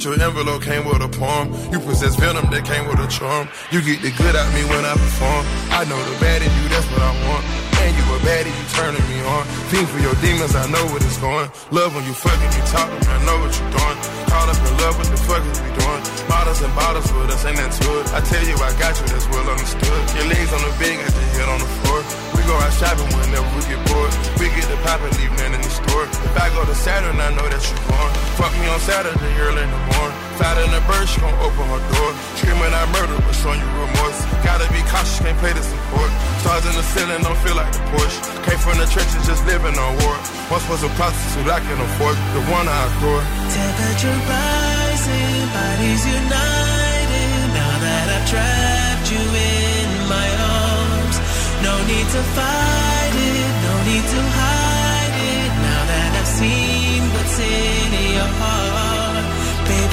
your envelope, came with a poem. You possess venom that came with a charm. You get the good out me when I perform. I know the bad in you, that's what I want. And you a baddie, you turning me on. Fiend for your demons, I know what it's going. Love when you fucking, you talking, I know what you're doing. Caught up in love, what the fuck is we doing? Bottles and bottles with us, ain't that it? I tell you, I got you, that's well understood. Your legs on the bed, got your head on the floor. We go out shopping whenever we get bored. We get the pop and leave nothing in the store. If I go to Saturn, I know that you're born. Fuck me on Saturday, early in the Fat in the bird, she gon' open her door. Screaming I murder, but showing you remorse. Gotta be cautious, can't play this support. Stars in the ceiling, don't feel like the Porsche. Came from the trenches, just living on war. Once was a prostitute, I can afford the one I adore. Temperature rising, bodies united. Now that I've trapped you in my arms, no need to fight it, no need to hide it. Now that I've seen what's in your heart,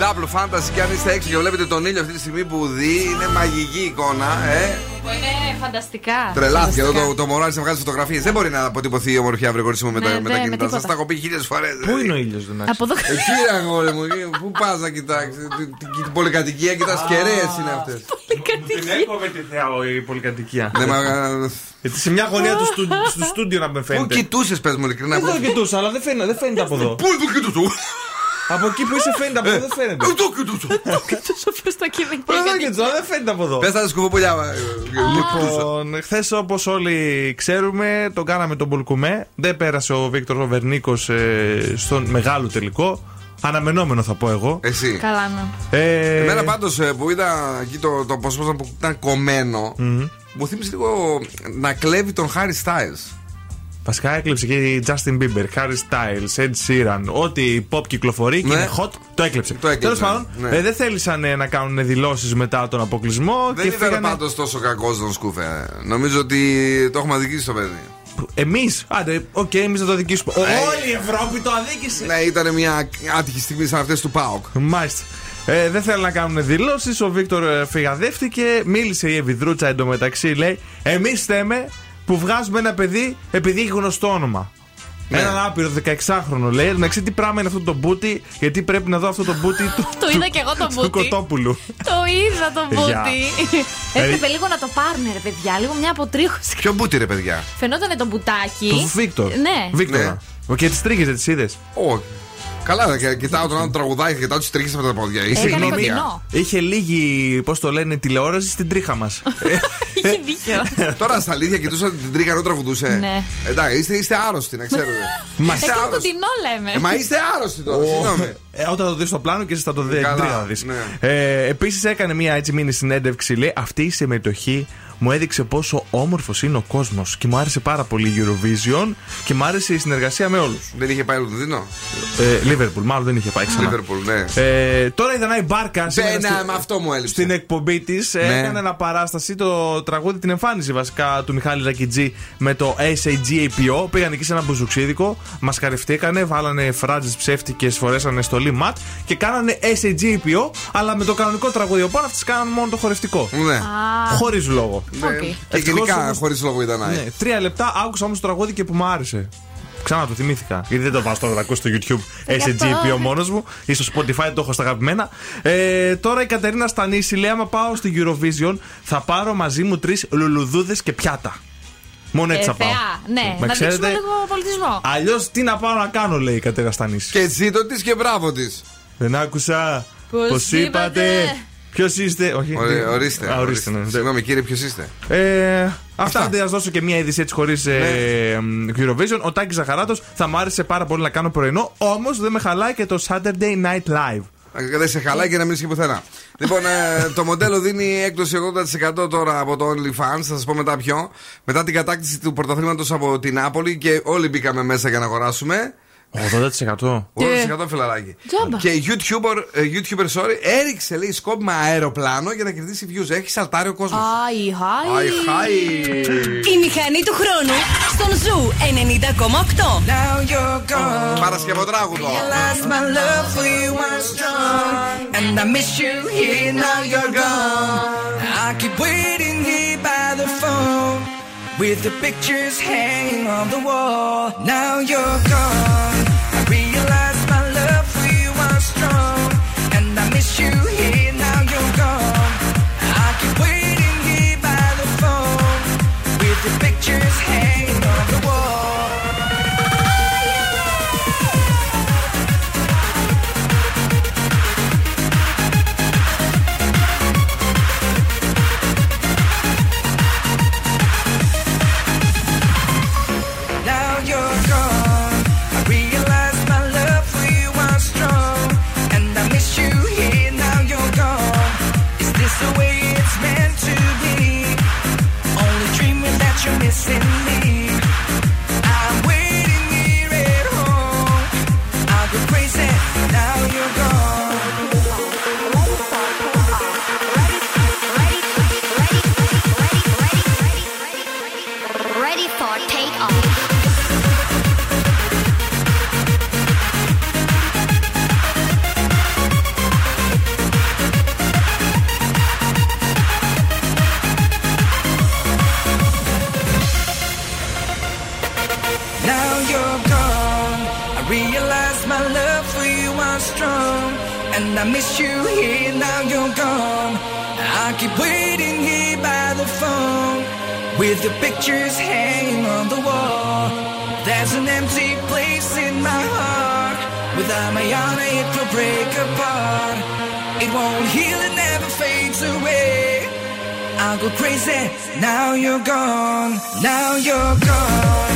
Double Fantasy και αν είστε έξω και βλέπετε τον ήλιο αυτή τη στιγμή που δει, είναι μαγική εικόνα, ε. Που είναι φανταστικά. Τρελάθηκε εδώ Φανταστικά. το, το μωράλι να βγάζει φωτογραφίες. Δεν μπορεί να αποτυπωθεί η ομορφιά αύριο κορίτσι μου με, τα- Ναι, με ναι, τα με κινητά σας. τίποτα. Τα έχω πει χίλιες φορές. Πού είναι ο ήλιος, Δουνάκη. Από εδώ. Εκεί ρε αγόρι μου, εκεί, πού πας να κοιτάξεις. Την, την, την πολυκατοικία, κοιτάς κεραίες είναι αυτές. Την έκοβε τη θεά η πολυκατοικία. Ναι, μα. Γιατί σε μια γωνία του στου- [laughs] του στούντιο να με Πού φαίνεται. κοιτούσες, πες μου ειλικρινά. Δεν πού- το κοιτούσα, αλλά δεν φαίνεται, δεν φαίνεται από εδώ. Πού το κοιτούσε. Από εκεί που είσαι φαίνεται, από εδώ δεν φαίνεται. Πού το κοιτούσε. Τόσο προ το κείμενο. Δεν το κοιτούσα, δεν φαίνεται από εδώ. Πες τα σκουφοπουλιά. Λοιπόν, χθες όπως όλοι ξέρουμε, τον κάναμε τον Πολκουμέ. Δεν πέρασε ο Βίκτορ ο Βερνίκος, ε, στον μεγάλο τελικό. Αναμενόμενο θα πω εγώ. Εσύ. Καλά, ναι. Ε, Εμένα πάντως που είδα εκεί το, το ποσό που ήταν κομμένο, μου θύμισε λίγο να κλέβει τον Χάρι Στάιλς. Βασικά έκλεψε και η Justin Bieber, Harry Styles, Ed Sheeran. Ό,τι pop κυκλοφορεί και Ναι. είναι hot, το έκλεψε. Το έκλεψε, Τέλος πάντων, ναι. ε, δεν θέλησαν ε, να κάνουν δηλώσεις μετά τον αποκλεισμό Δεν και ήταν φύγανε. πάντως τόσο κακός τον Σκούφε. Νομίζω ότι το έχουμε αδικήσει το παιδί. Εμείς, άντε, οκ, εμείς θα το αδικήσουμε. Ε, Όλη η Ευρώπη το αδίκησε. Ναι, ήταν μια άτυχη στιγμή σαν αυτές του Πάοκ. Μάλιστα. Ε, δεν θέλουν να κάνουν δηλώσεις. Ο Βίκτορ ε, φυγαδεύτηκε. Μίλησε η Ευηδρούτσα εντωμεταξύ. Λέει: Εμείς θέμε που βγάζουμε ένα παιδί επειδή έχει γνωστό όνομα. Ναι. Έναν άπειρο 16χρονο λέει. Να ξέρει τι πράγμα είναι αυτό το μπούτι, γιατί πρέπει να δω αυτό το μπούτι του, [laughs] Το είδα και εγώ το του μπούτι. Κοτόπουλου. Το είδα το Παιδιά. μπούτι. [laughs] Έπρεπε λίγο να το πάρουν, ρε παιδιά. Λίγο μια αποτρίχωση. Ποιο μπούτι, ρε παιδιά; Φαινόταν το μπουτάκι. Του Βίκτορ. Ναι. Βίκτορα. Και τις τρίχες, τις είδες; Όχι. Καλά, και- κοιτάω τον άλλο τραγουδάκι και κοιτάω τις τρίχες από τα πόδια. Είσαι Έκανε γνώμη. κοντινό. Είχε λίγη, πώς το λένε, τηλεόραση στην τρίχα μας. [laughs] Είχε δίκιο. Τώρα στα αλήθεια κοιτούσα την τρίχα ενώ τραγουδούσε. Ναι. Εντάξει, είστε, είστε άρρωστοι, να ξέρετε. Μα Είστε Έκανε άρρωστοι. κοντινό λέμε. Ε, Μα είστε άρρωστοι τώρα, συγγνώμη. Ε, όταν το δεις στο πλάνο και εσύ θα το δει. Καλά, να δεις. ναι. Ε, Επίσης έκανε μια έτσι μήνυ συνέντευξη. Λέει αυτή η συμμετοχή μου έδειξε πόσο όμορφος είναι ο κόσμος και μου άρεσε πάρα πολύ η Eurovision και μου άρεσε η συνεργασία με όλους. Δεν είχε πάει Λονδίνο; Ε, Liverpool, μάλλον δεν είχε πάει ξανά. Liverpool, ναι. Ε, τώρα η Δανάη Μπάρκα σήμερα Μπένα, στη- με αυτό μου έλειψε. στην εκπομπή της Ναι. έκανε ένα παράσταση το τραγούδι, την εμφάνιση βασικά του Μιχάλη Λακιτζή με το SAGAPO. Πήγαν εκεί σε ένα μπουζουξίδικο, μασκαρευτήκανε, βάλανε φράτζες ψεύτικες, φορέσανε στολή ματ και κάνανε SAGAPO, αλλά με το κανονικό τραγούδι. Οπότε αυτές κάνανε μόνο το χορευτικό. Ναι. Χωρίς λόγο. Ναι. Οκ. Και Ευτυχώς γενικά όμως- χωρίς λόγο η Δανάη. Ναι, τρία λεπτά άκουσα όμως το τραγούδι και που μου άρεσε. Ξανά το θυμήθηκα. Γιατί δεν το βάζω τώρα να ακούω στο YouTube SAGAPO μόνος μου ή στο Spotify το έχω στα αγαπημένα. Ε, τώρα η Κατερίνα Στανίση λέει: Άμα πάω στη Eurovision, θα πάρω μαζί μου τρεις λουλουδούδες και πιάτα. Μόνο έτσι Ε, θα πάω. θεά, ναι. Με Να ξέρετε, δείξουμε λίγο πολιτισμό. Αλλιώς τι να πάω να κάνω, λέει η Κατερίνα Στανίση. Και ζήτω της και μπράβο της. Δεν άκουσα. Πώς Πώ είπατε. Είπατε. Ποιος είστε, Όχι. Ωραία, ορίστε. Α, ορίστε, ναι. Συγγνώμη, κύριε, ποιος είστε; Ε, αυτά δεν ας δώσω και μια είδηση έτσι χωρίς ε, Eurovision. Ο Τάκης Ζαχαράτος θα μου άρεσε πάρα πολύ να κάνω πρωινό, όμως δεν με χαλάει και το Saturday Night Live. Ε, Δεν σε χαλάει και να μην είσαι πουθενά. λοιπόν, ε, το μοντέλο δίνει έκπτωση 80% τώρα από το OnlyFans. Θα σας πω μετά ποιο. Μετά την κατάκτηση του πρωταθλήματος από την Νάπολη και όλοι μπήκαμε μέσα για να αγοράσουμε. 80%? 80% ε, φιλαράκι. Και YouTuber, ε, YouTuber, sorry, έριξε λέει σκόπιμα αεροπλάνο για να κερδίσει views. Έχει σαλτάρει ο κόσμος. Αϊ, χάι. Αϊ, χάι. Η μηχανή του χρόνου στον Ζου 90,8. Παρασκευοτράγουδο. Just Hey. dancing miss you here, now you're gone. I keep waiting here by the phone with your pictures hanging on the wall. There's an empty place in my heart. Without my honor, it will break apart. It won't heal, it never fades away. I'll go crazy. Now you're gone. Now you're gone.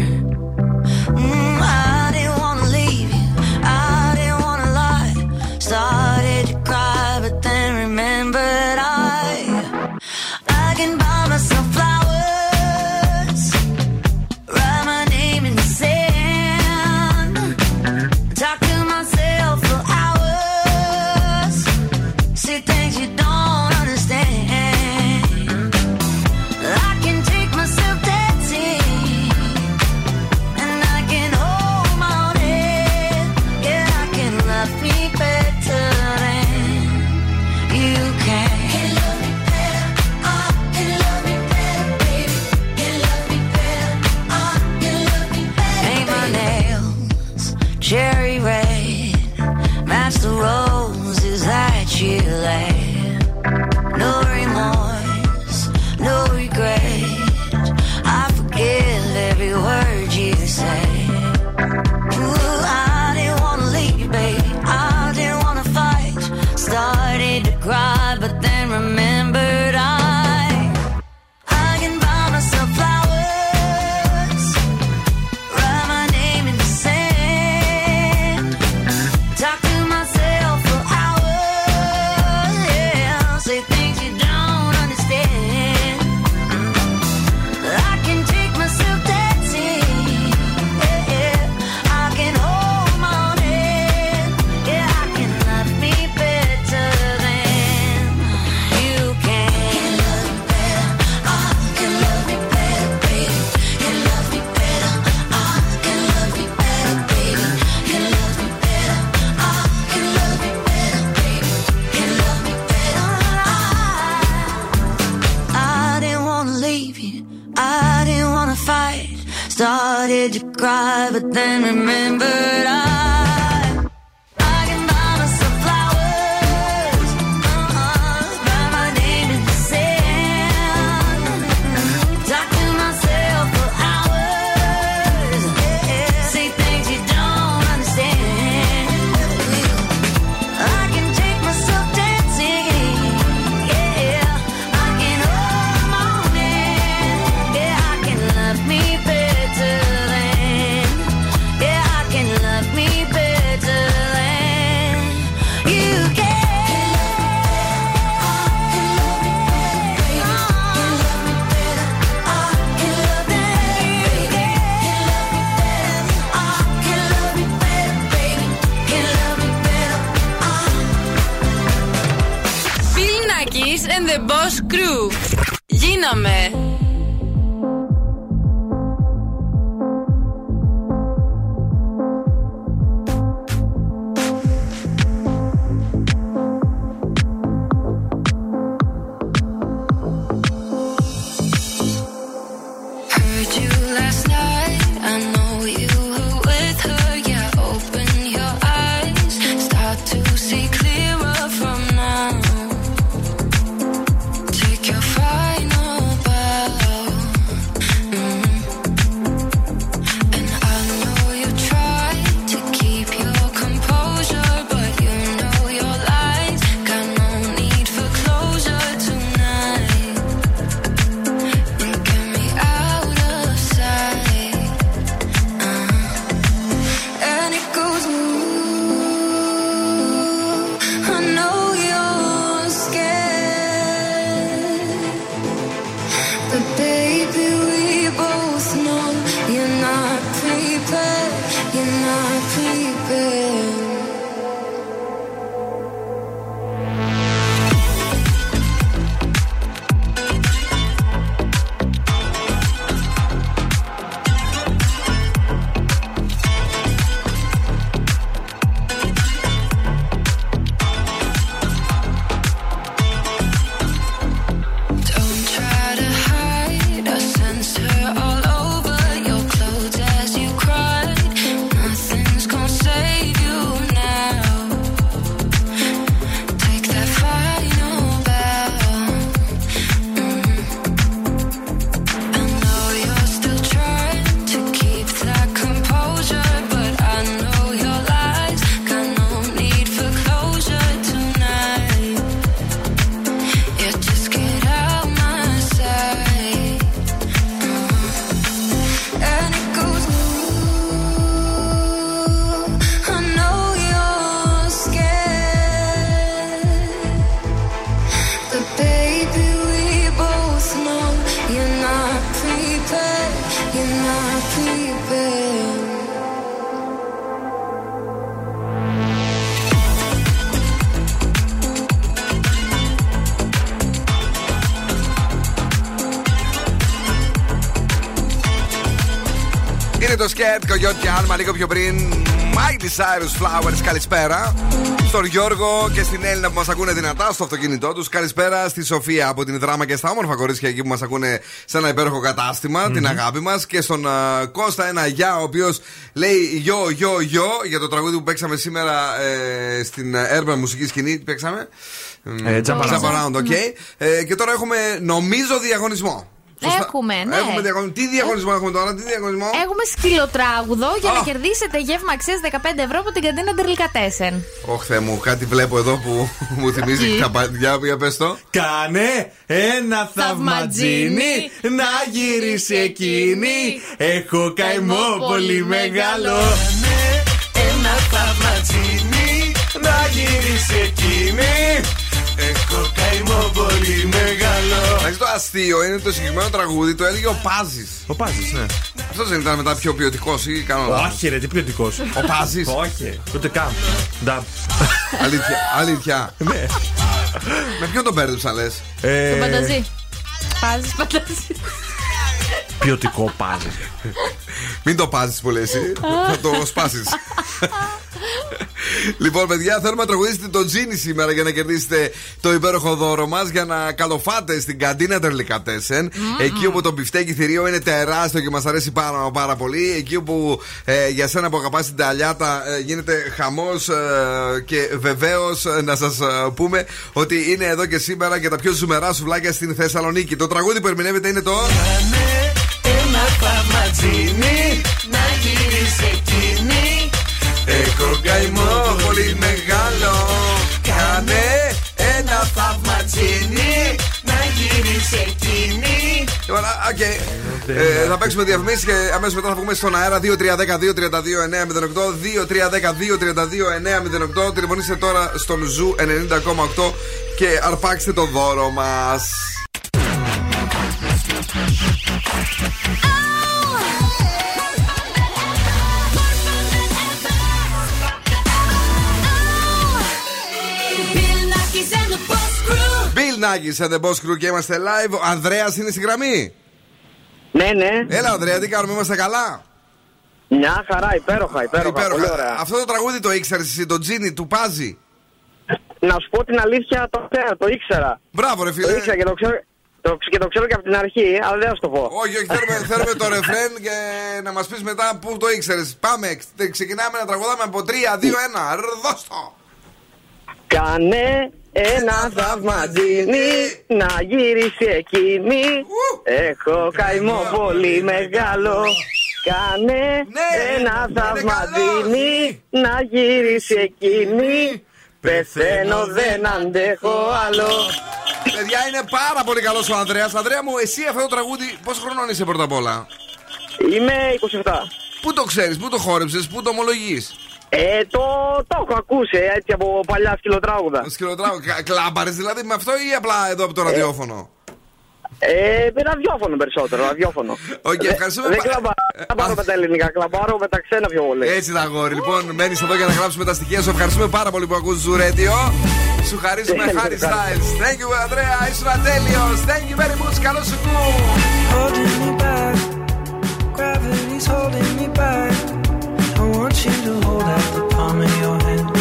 The Boss Crew. Γίναμε. Είναι το σκέτ, κογιότ και άλμα λίγο πιο πριν. Miley Cyrus Flowers, καλησπέρα. Στον Γιώργο και στην Έλενα που μας ακούνε δυνατά στο αυτοκίνητό τους. Καλησπέρα στη Σοφία από την Δράμα και στα όμορφα κορίτσια εκεί που μας ακούνε σε ένα υπέροχο κατάστημα, την αγάπη μας. Και στον α, Κώστα ένα γεια, ο οποίος λέει γιο, γιο, γιο για το τραγούδι που παίξαμε σήμερα ε, στην Urban μουσική σκηνή. Τι παίξαμε; Ε, Jump Around. Around, OK. Ε, και τώρα έχουμε νομίζω διαγωνισμό. Σωστά. Έχουμε, ναι. Έχουμε διαγωνισμό. Τι διαγωνισμό έχουμε τώρα, τι διαγωνισμό; Έχουμε σκυλοτράγουδο για να Α. κερδίσετε γεύμα αξίας 15 ευρώ από την καντίνα Ντερλικατέσεν. Ωχ, Θεέ μου, κάτι βλέπω εδώ που μου θυμίζει Τι; τα παιδιά. Για πες το. Κάνε ένα θαυματζίνι να γυρίσει εκείνη. Έχω καημό πολύ μεγάλο. Κάνε ένα θαυματζίνι να γυρίσει εκείνη. Έχω καημό πολύ μεγάλο. Εντάξει, το αστείο είναι το συγκεκριμένο τραγούδι, το έλεγε ο Πάζης. Ο Πάζης, ναι. Αυτός δεν ήταν μετά πιο ποιοτικός ή κάνω λάθος; Όχι, ρε, τι ποιοτικός. Ο Πάζης; Όχι, ούτε καν. Νταμ. Αλήθεια. αλήθεια. Ναι. Με ποιον τον μπέρδεψα, λες; Ε, Το πανταζή. Πάζει πανταζή. Ποιοτικό πάζι. Μην το πάζεις πολύ εσύ. Θα το σπάσεις. [laughs] λοιπόν, παιδιά, θέλουμε να τραγουδήσετε το Τζίνι σήμερα για να κερδίσετε το υπέροχο δώρο μας για να καλοφάτε στην καντίνα Τερλικατέσεν. Εκεί όπου το μπιφτέκι θηρίο είναι τεράστιο και μας αρέσει πάρα, πάρα πολύ. Εκεί όπου ε, για σένα που αγαπάς την ταλιάτα ε, γίνεται χαμός και βεβαίως να σας πούμε ότι είναι εδώ και σήμερα και τα πιο ζουμερά σουβλάκια στην Θεσσαλονίκη. Το τραγούδι που ερμηνεύεται είναι το. Ένα θαυματζίνι να γυρίσει εκείνη. Έχω καημό πολύ μεγάλο. Κάνε ένα θαυματζίνι να γυρίσει εκείνη. Λοιπόν, α, οκ. Ε, θα παίξουμε διαφημίσεις και αμέσως μετά θα βγούμε στον αέρα 2-3-10-2-32-908. 2-3-10-2-32-908. Τηλεφωνήστε τώρα στον Zoo 90,8 και αρπάξτε το δώρο μας. Bill Nackis and the Boss Crew. Bill Nackis and the Boss Crew και είμαστε live. Ο Ανδρέας είναι στη γραμμή. Ναι, ναι. Έλα, Ανδρέα, τι κάνουμε, είμαστε καλά; Μια χαρά, υπέροχα, υπέροχα. Πολύ ωραία. Αυτό το τραγούδι το ήξερες εσύ, το Τζίνι του Πάζι. Να σου πω την αλήθεια, το ξέρω, το ήξερα. Μπράβο, ρε φίλε. Το ήξερα και το ξέρω, το, και το ξέρω και από την αρχή, αλλά δεν θα σου το πω. Όχι, όχι, θέλουμε, θέλουμε το ρεφρέν και να μας πεις μετά πού το ήξερες. Πάμε, ξε- ξεκινάμε να τραγουδάμε από 3, 2, 1. Δώσ' το. Κάνε ένα θαυματζίνι να γυρίσει εκείνη. Έχω καημό πολύ μεγάλο. Κάνε ένα θαυματζίνι να γυρίσει εκείνη. Πεθαίνω, δεν αντέχω άλλο. Παιδιά, είναι πάρα πολύ καλός ο Ανδρέας. Ανδρέα μου, εσύ αυτό το τραγούδι, πόσο χρονών είσαι πρώτα απ' όλα; Είμαι 27. Πού το ξέρεις, πού το χόρεψες, πού το ομολογείς; Ε, το, το έχω ακούσει ε, έτσι από παλιά σκυλοτράγουδα. Σκυλοτράγουδα. Κλάμπαρες δηλαδή με αυτό ή απλά εδώ από το ραδιόφωνο; Ε, με ραδιόφωνο περισσότερο, ραδιόφωνο. Οκ, ευχαριστούμε Δεν πα- κλαμπα- κλαμπάρω με τα ελληνικά, κλαμπάρω με τα ξένα πιο πολύ. Έτσι τα αγόρι. Λοιπόν, μένεις εδώ για να γράψουμε τα στοιχεία σου. Ευχαριστούμε πάρα πολύ που ακούς Ζουρέντιο. Σου χαρίζουμε Ναι, [laughs] Harry ευχαριστώ. Styles. Thank you, Ανδρέα. Ήσουν ατέλειος. Thank you very much. Καλό σου κου. holding me back. Gravity's holding me back. Want you to hold out the palm of your hand.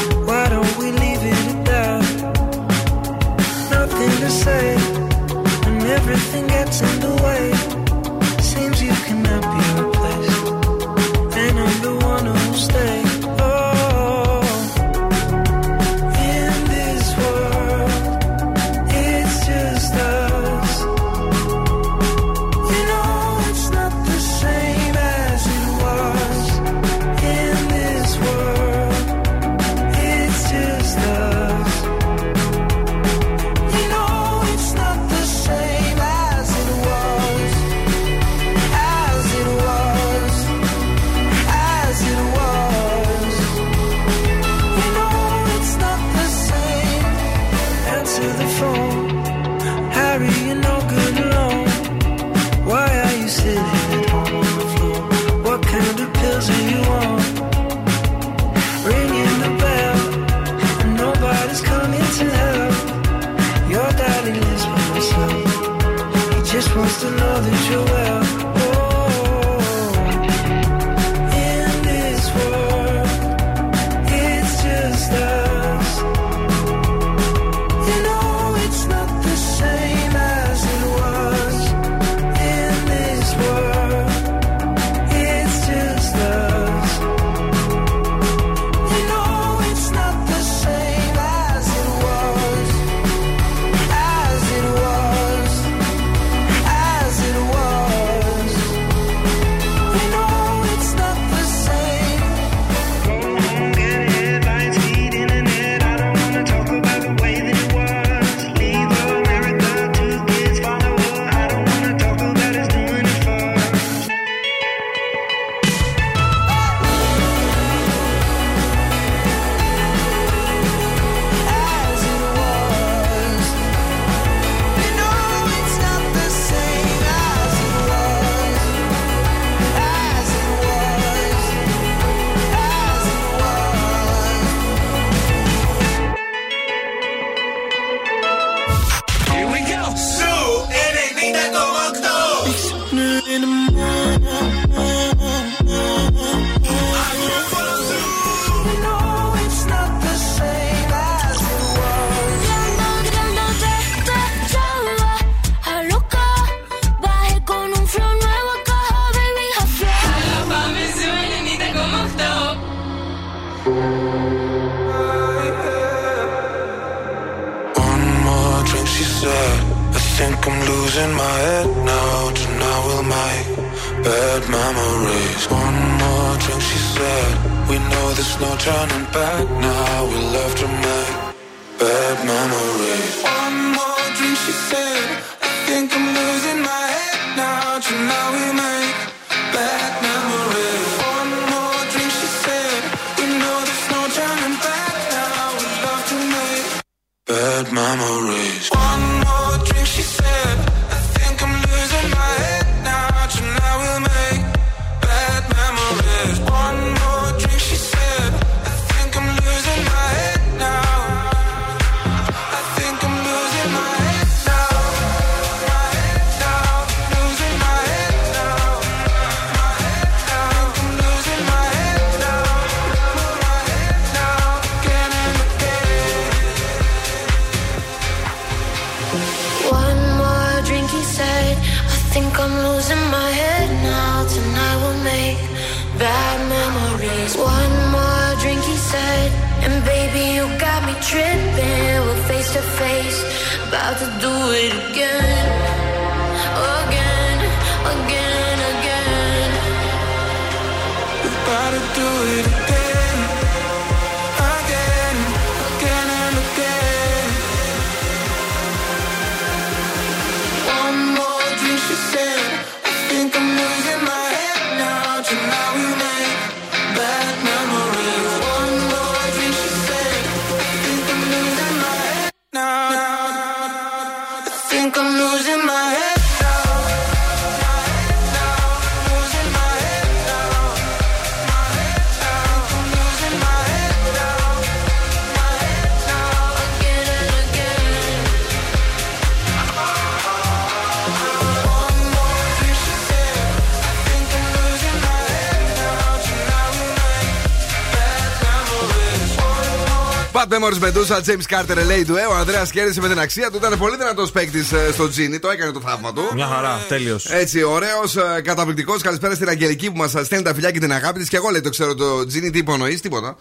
More Bad Memories Medusa, James Carter, LA του Ε. Ο Ανδρέας κέρδισε με την αξία του. Ήταν πολύ δυνατός παίκτης στο Τζίνι. Το έκανε το θαύμα του. Μια χαρά, τέλειος. Έτσι, ωραίος, καταπληκτικός. Καλησπέρα στην Αγγελική που μας στέλνει τα φιλιά και την αγάπη της. Και εγώ λέει το ξέρω το Τζίνι, τι υπονοείς, τίποτα.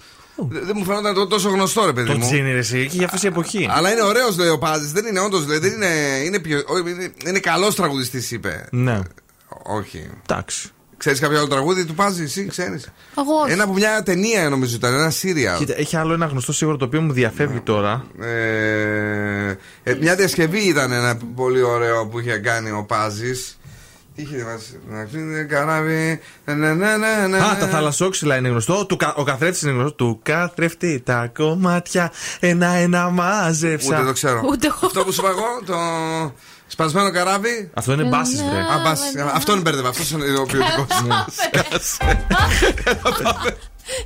Δεν δεν μου φαίνονταν το- τόσο γνωστό, ρε παιδί Το μου. τζίνι, ρε, εσύ, και για αυτή την εποχή. Αλλά είναι ωραίος, λέει ο Πάζης. Δεν είναι όντως, δεν είναι. Είναι, πιο- όχι, είναι, είναι καλός τραγουδιστής, είπε. Ναι. Όχι. Εντάξει. Ξέρεις κάποιο άλλο τραγούδι του Πάζη, εσύ ξέρεις. Εγώ όχι. Ένα από μια ταινία νομίζω ήταν, ένα Σύρια. Κοίτα, έχει άλλο ένα γνωστό σίγουρο το οποίο μου διαφεύγει τώρα. Ε, ε, μια διασκευή ήταν ένα πολύ ωραίο που είχε κάνει ο Πάζης. Τι είχε διαβάσει. Να κλείνει καράβι. να, να, να, να, να. Α, τα θαλασσόξυλα είναι γνωστό. Του, κα- ο καθρέφτης είναι γνωστό. Του καθρέφτη τα κομμάτια ένα-ένα μάζεψα. Ούτε το ξέρω. Ούτε εγώ. Αυτό που σου είπα εγώ, το σπασμένο καράβι. Αυτό είναι μπάση, βρε. Α, μπας, αυτόν μπέρδευα. Αυτό είναι ο ποιοτικό.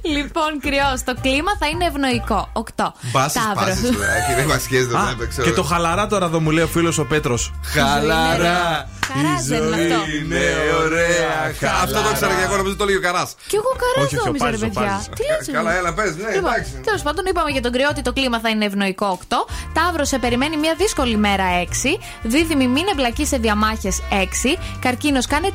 Λοιπόν, κρυός, το κλίμα θα είναι ευνοϊκό. 8. Μπάσεις, μπάσεις. Δεν μας σχέζει το Α, δεν ξέρω. και το χαλαρά τώρα εδώ μου λέει ο φίλος ο Πέτρος. Χαλαρά. Χαρά δεν είναι αυτό. Είναι ωραία. Αυτό το ξέρω και εγώ νομίζω το λέει ο Καράς. Κι εγώ καράς Όχι, όχι, ο νόμιζα, ρε Πάζης, ο παιδιά. Πάζης. Τι λες, Καλά, ρε. έλα, πες. Ναι, Λοιπόν, εντάξει. τέλος πάντων, είπαμε για τον κρυό ότι το κλίμα θα είναι ευνοϊκό 8. Ταύρος σε περιμένει μια δύσκολη μέρα 6. Δίδυμη, μην εμπλακείς σε διαμάχες 6. Καρκίνος, κάνε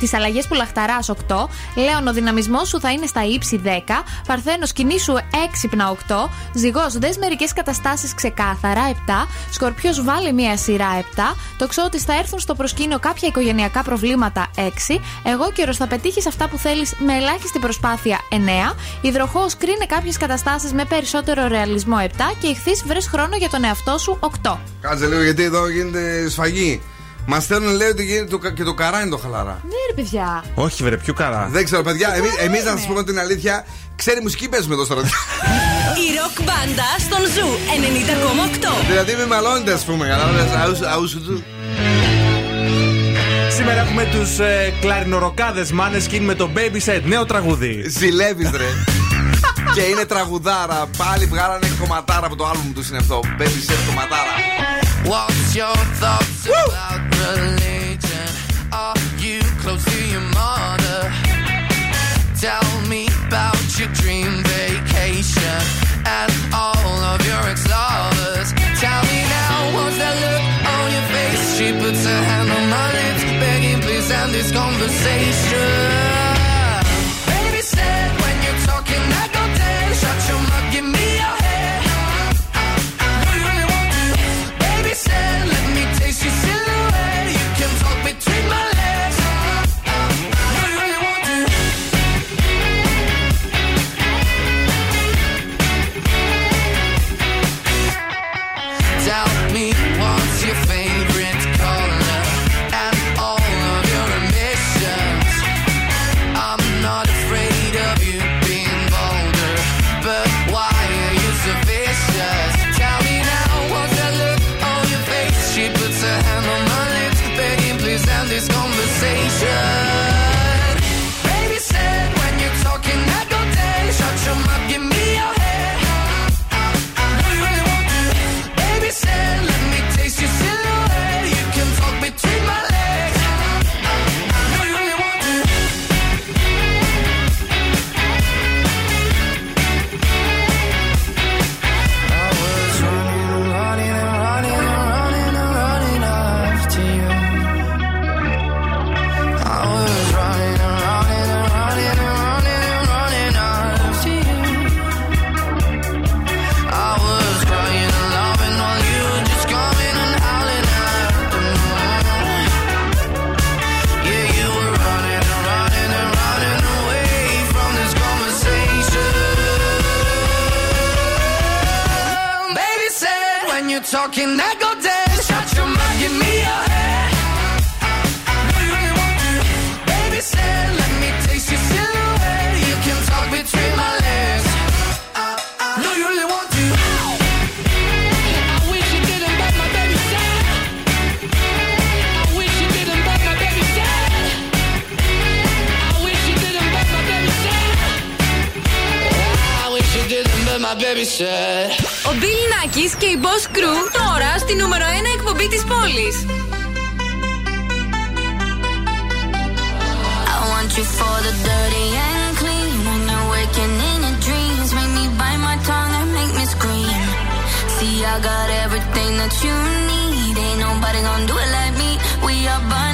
τις αλλαγέ που λαχταράς 8. Λέων, ο δυναμισμός σου θα είναι στα ύψη 10. Παρθένος, κινήσου έξυπνα 8. Ζυγός, δες μερικές καταστάσεις ξεκάθαρα 7. Σκορπιός, βάλε μια σειρά 7. Το ξέρω ότι θα έρθουν στο προσκήνιο κάποια οικογενειακά προβλήματα 6. Εγώ καιρος θα πετύχεις αυτά που θέλεις με ελάχιστη προσπάθεια 9. Υδροχός, κρίνε κάποιες καταστάσεις με περισσότερο ρεαλισμό 7. Και ηχθείς, βρες χρόνο για τον εαυτό σου 8. Κάτσε λίγο γιατί εδώ γίνεται σφαγή. Μας στέλνουν λέει ότι γίνεται το, και το καρά είναι το χαλαρά. Ναι, ρε παιδιά. Όχι, βρε, πιο καρά; Δεν ξέρω, παιδιά. Το καρά Εμείς να είναι; σας πούμε την αλήθεια, ξέρει μουσική παίζουμε εδώ στο ραδιό. [laughs] Η ροκ μπάντα στον Ζου 90,8. δηλαδή με μαλώνετε, ας πούμε. Κατάλαβε. Αούσου του. Σήμερα έχουμε του ε, κλαρινοροκάδε Maneskin με το Baby Set, νέο τραγούδι. Ζηλεύει, ρε. και είναι τραγουδάρα. Πάλι βγάλανε κομματάρα από το άλμπουμ του είναι αυτό. Baby set κομματάρα. What's your thoughts about religion? Are you close to your mother? Tell me about your dream vacation and all of your ex-lovers. Tell me now, what's that look on your face? She puts her hand on my and this conversation. when you're talking, I go dead. Shut your mouth, give me your hand. No, you really want to. Baby said, let me taste your silhouette. You can talk between my legs. No, you really want to. I wish you didn't, but my baby said. I wish you didn't, but my baby said. I wish you didn't, but my baby said. I wish you didn't, but my baby said. Ο Bill Nackis και η Boss Crew τώρα στη νούμερο 1 εκπομπή της πόλης. I want you for the dirty and clean. When you're waking in your dreams, make me bite my tongue and make me scream. See, I got everything that you need. Ain't nobody gonna do it like me. We are burning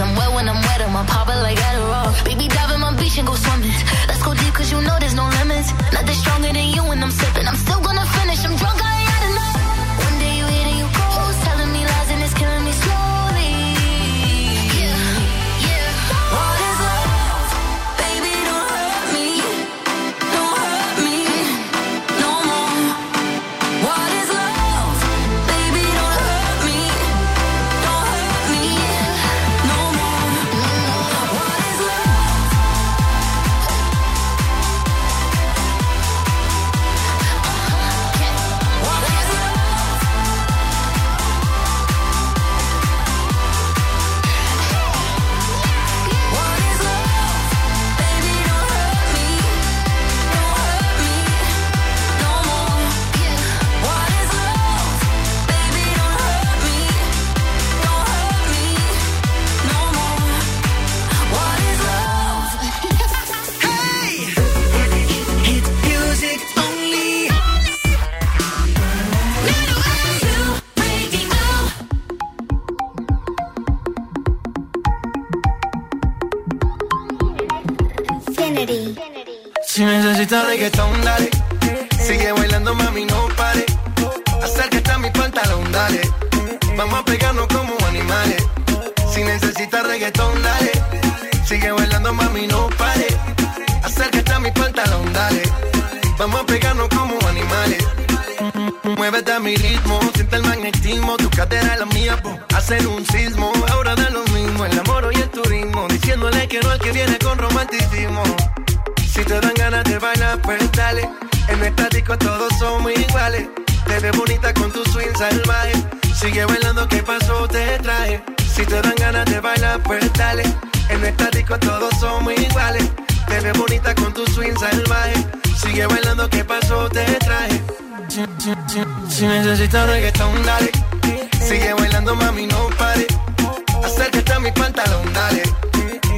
i'm Well,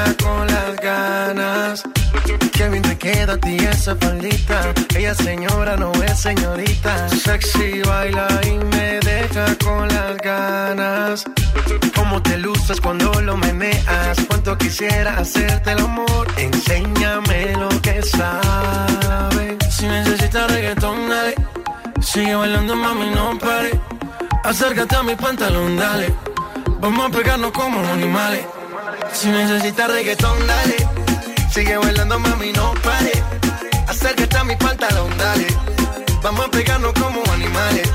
deja con las ganas. Qué bien te queda a ti esa faldita. Ella señora no es señorita. Sexy baila y me deja con las ganas. Cómo te luces cuando lo meneas. Cuánto quisiera hacerte el amor. Enséñame lo que sabes. Si necesitas reggaetón, dale. Sigue bailando, mami, no pare. Acércate a mi pantalón, dale. Vamos a pegarnos como animales. Si necesitas reggaetón, dale. Sigue bailando, mami, no pare. Acércate a mi pantalón, dale. Vamos a pegarnos como animales.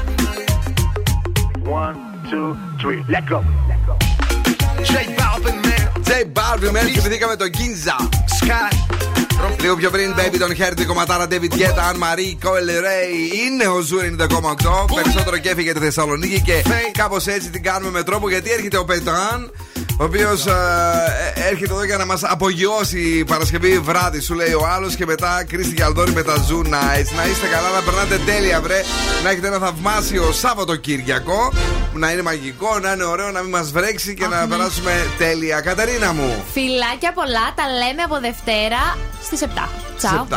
One, two, three, let go. J Balvin, man. J Balvin, man. Θυμηθήκαμε τον Ginza. Sky. Λίγο πιο πριν, Baby, τον Χέρτη, κομματάρα David Guetta, Anne-Marie, Coi Leray. Είναι ο Ζου 90,8. Περισσότερο κέφι για τη Θεσσαλονίκη και κάπως έτσι την κάνουμε με τρόπο γιατί έρχεται ο Πετράν. Ο οποίος έρχεται εδώ για να μας απογειώσει Παρασκευή βράδυ, σου λέει ο άλλος. Και μετά Κρίστη Γιαλδόρη με τα Zoo Nights. Να είστε καλά, να περνάτε τέλεια, βρε. Να έχετε ένα θαυμάσιο Σαββατοκύριακο. Να είναι μαγικό, να είναι ωραίο, να μην μας βρέξει και να περάσουμε τέλεια. Κατερίνα μου. Φιλάκια πολλά, τα λέμε από Δευτέρα στις 7. Τσαου.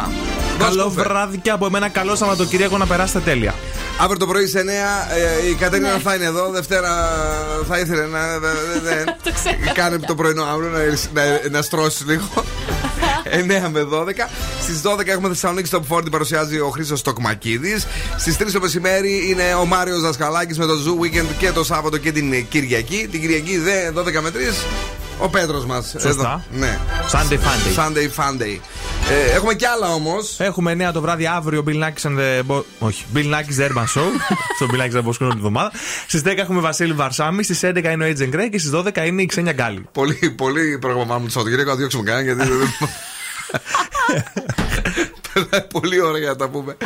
Καλό βράδυ και από εμένα, καλό Σαββατοκύριακο να περάσετε τέλεια. Αύριο το πρωί σε 9 ε, η Κατερίνα Ναι. θα είναι εδώ. Δευτέρα θα ήθελε να. [laughs] Κάνε το πρωινό αύριο να, να, να στρώσεις λίγο. [laughs] 9 με 12. Στις 12 έχουμε Θεσσαλονίκη στο Φόρντι παρουσιάζει ο Χρήσο Τοκμακίδη. Στις 3 το μεσημέρι είναι ο Μάριος Δασκαλάκης με το Zoo Weekend και το Σάββατο και την Κυριακή. Την Κυριακή δε 12 με 3 ο Πέτρος μας. Σωστά. Ναι. Sunday Funday. Sunday Funday. Ε, έχουμε κι άλλα όμως. Έχουμε 9 το βράδυ αύριο Bill Nackis and the Bo... Όχι, Bill Nackis The Urban Show. [laughs] στο Bill Nackis The Boss Crew την εβδομάδα. Στις 10 έχουμε Βασίλη Βαρσάμι. Στις 11 είναι ο Agent Grey και στις 12 είναι η Ξένια Γκάλη. Πολύ, πολύ πρόγραμμά μου το Σαββατοκύριακο. Να διώξουμε κανένα γιατί. [laughs] Περνάει πολύ ωραία να τα πούμε.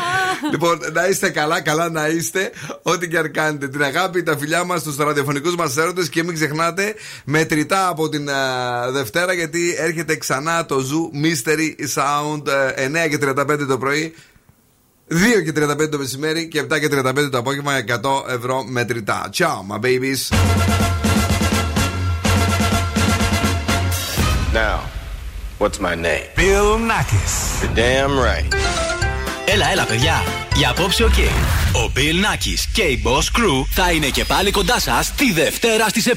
λοιπόν, να είστε καλά, καλά να είστε. Ό,τι και αν κάνετε. Την αγάπη, τα φιλιά μας στους ραδιοφωνικούς μας έρωτες και μην ξεχνάτε μετρητά από την α, Δευτέρα γιατί έρχεται ξανά το Zoo Mystery Sound ε, 9 και 35 το πρωί. 2 και 35 το μεσημέρι και 7 και 35 το απόγευμα 100 ευρώ μετρητά. Ciao, my babies. Now, what's my name? Bill Nakis. You're damn right. Έλα, έλα, παιδιά. Για απόψε, οκ. Ο Bill Nakis και η Boss Crew θα είναι και πάλι κοντά σας τη Δευτέρα στις 7.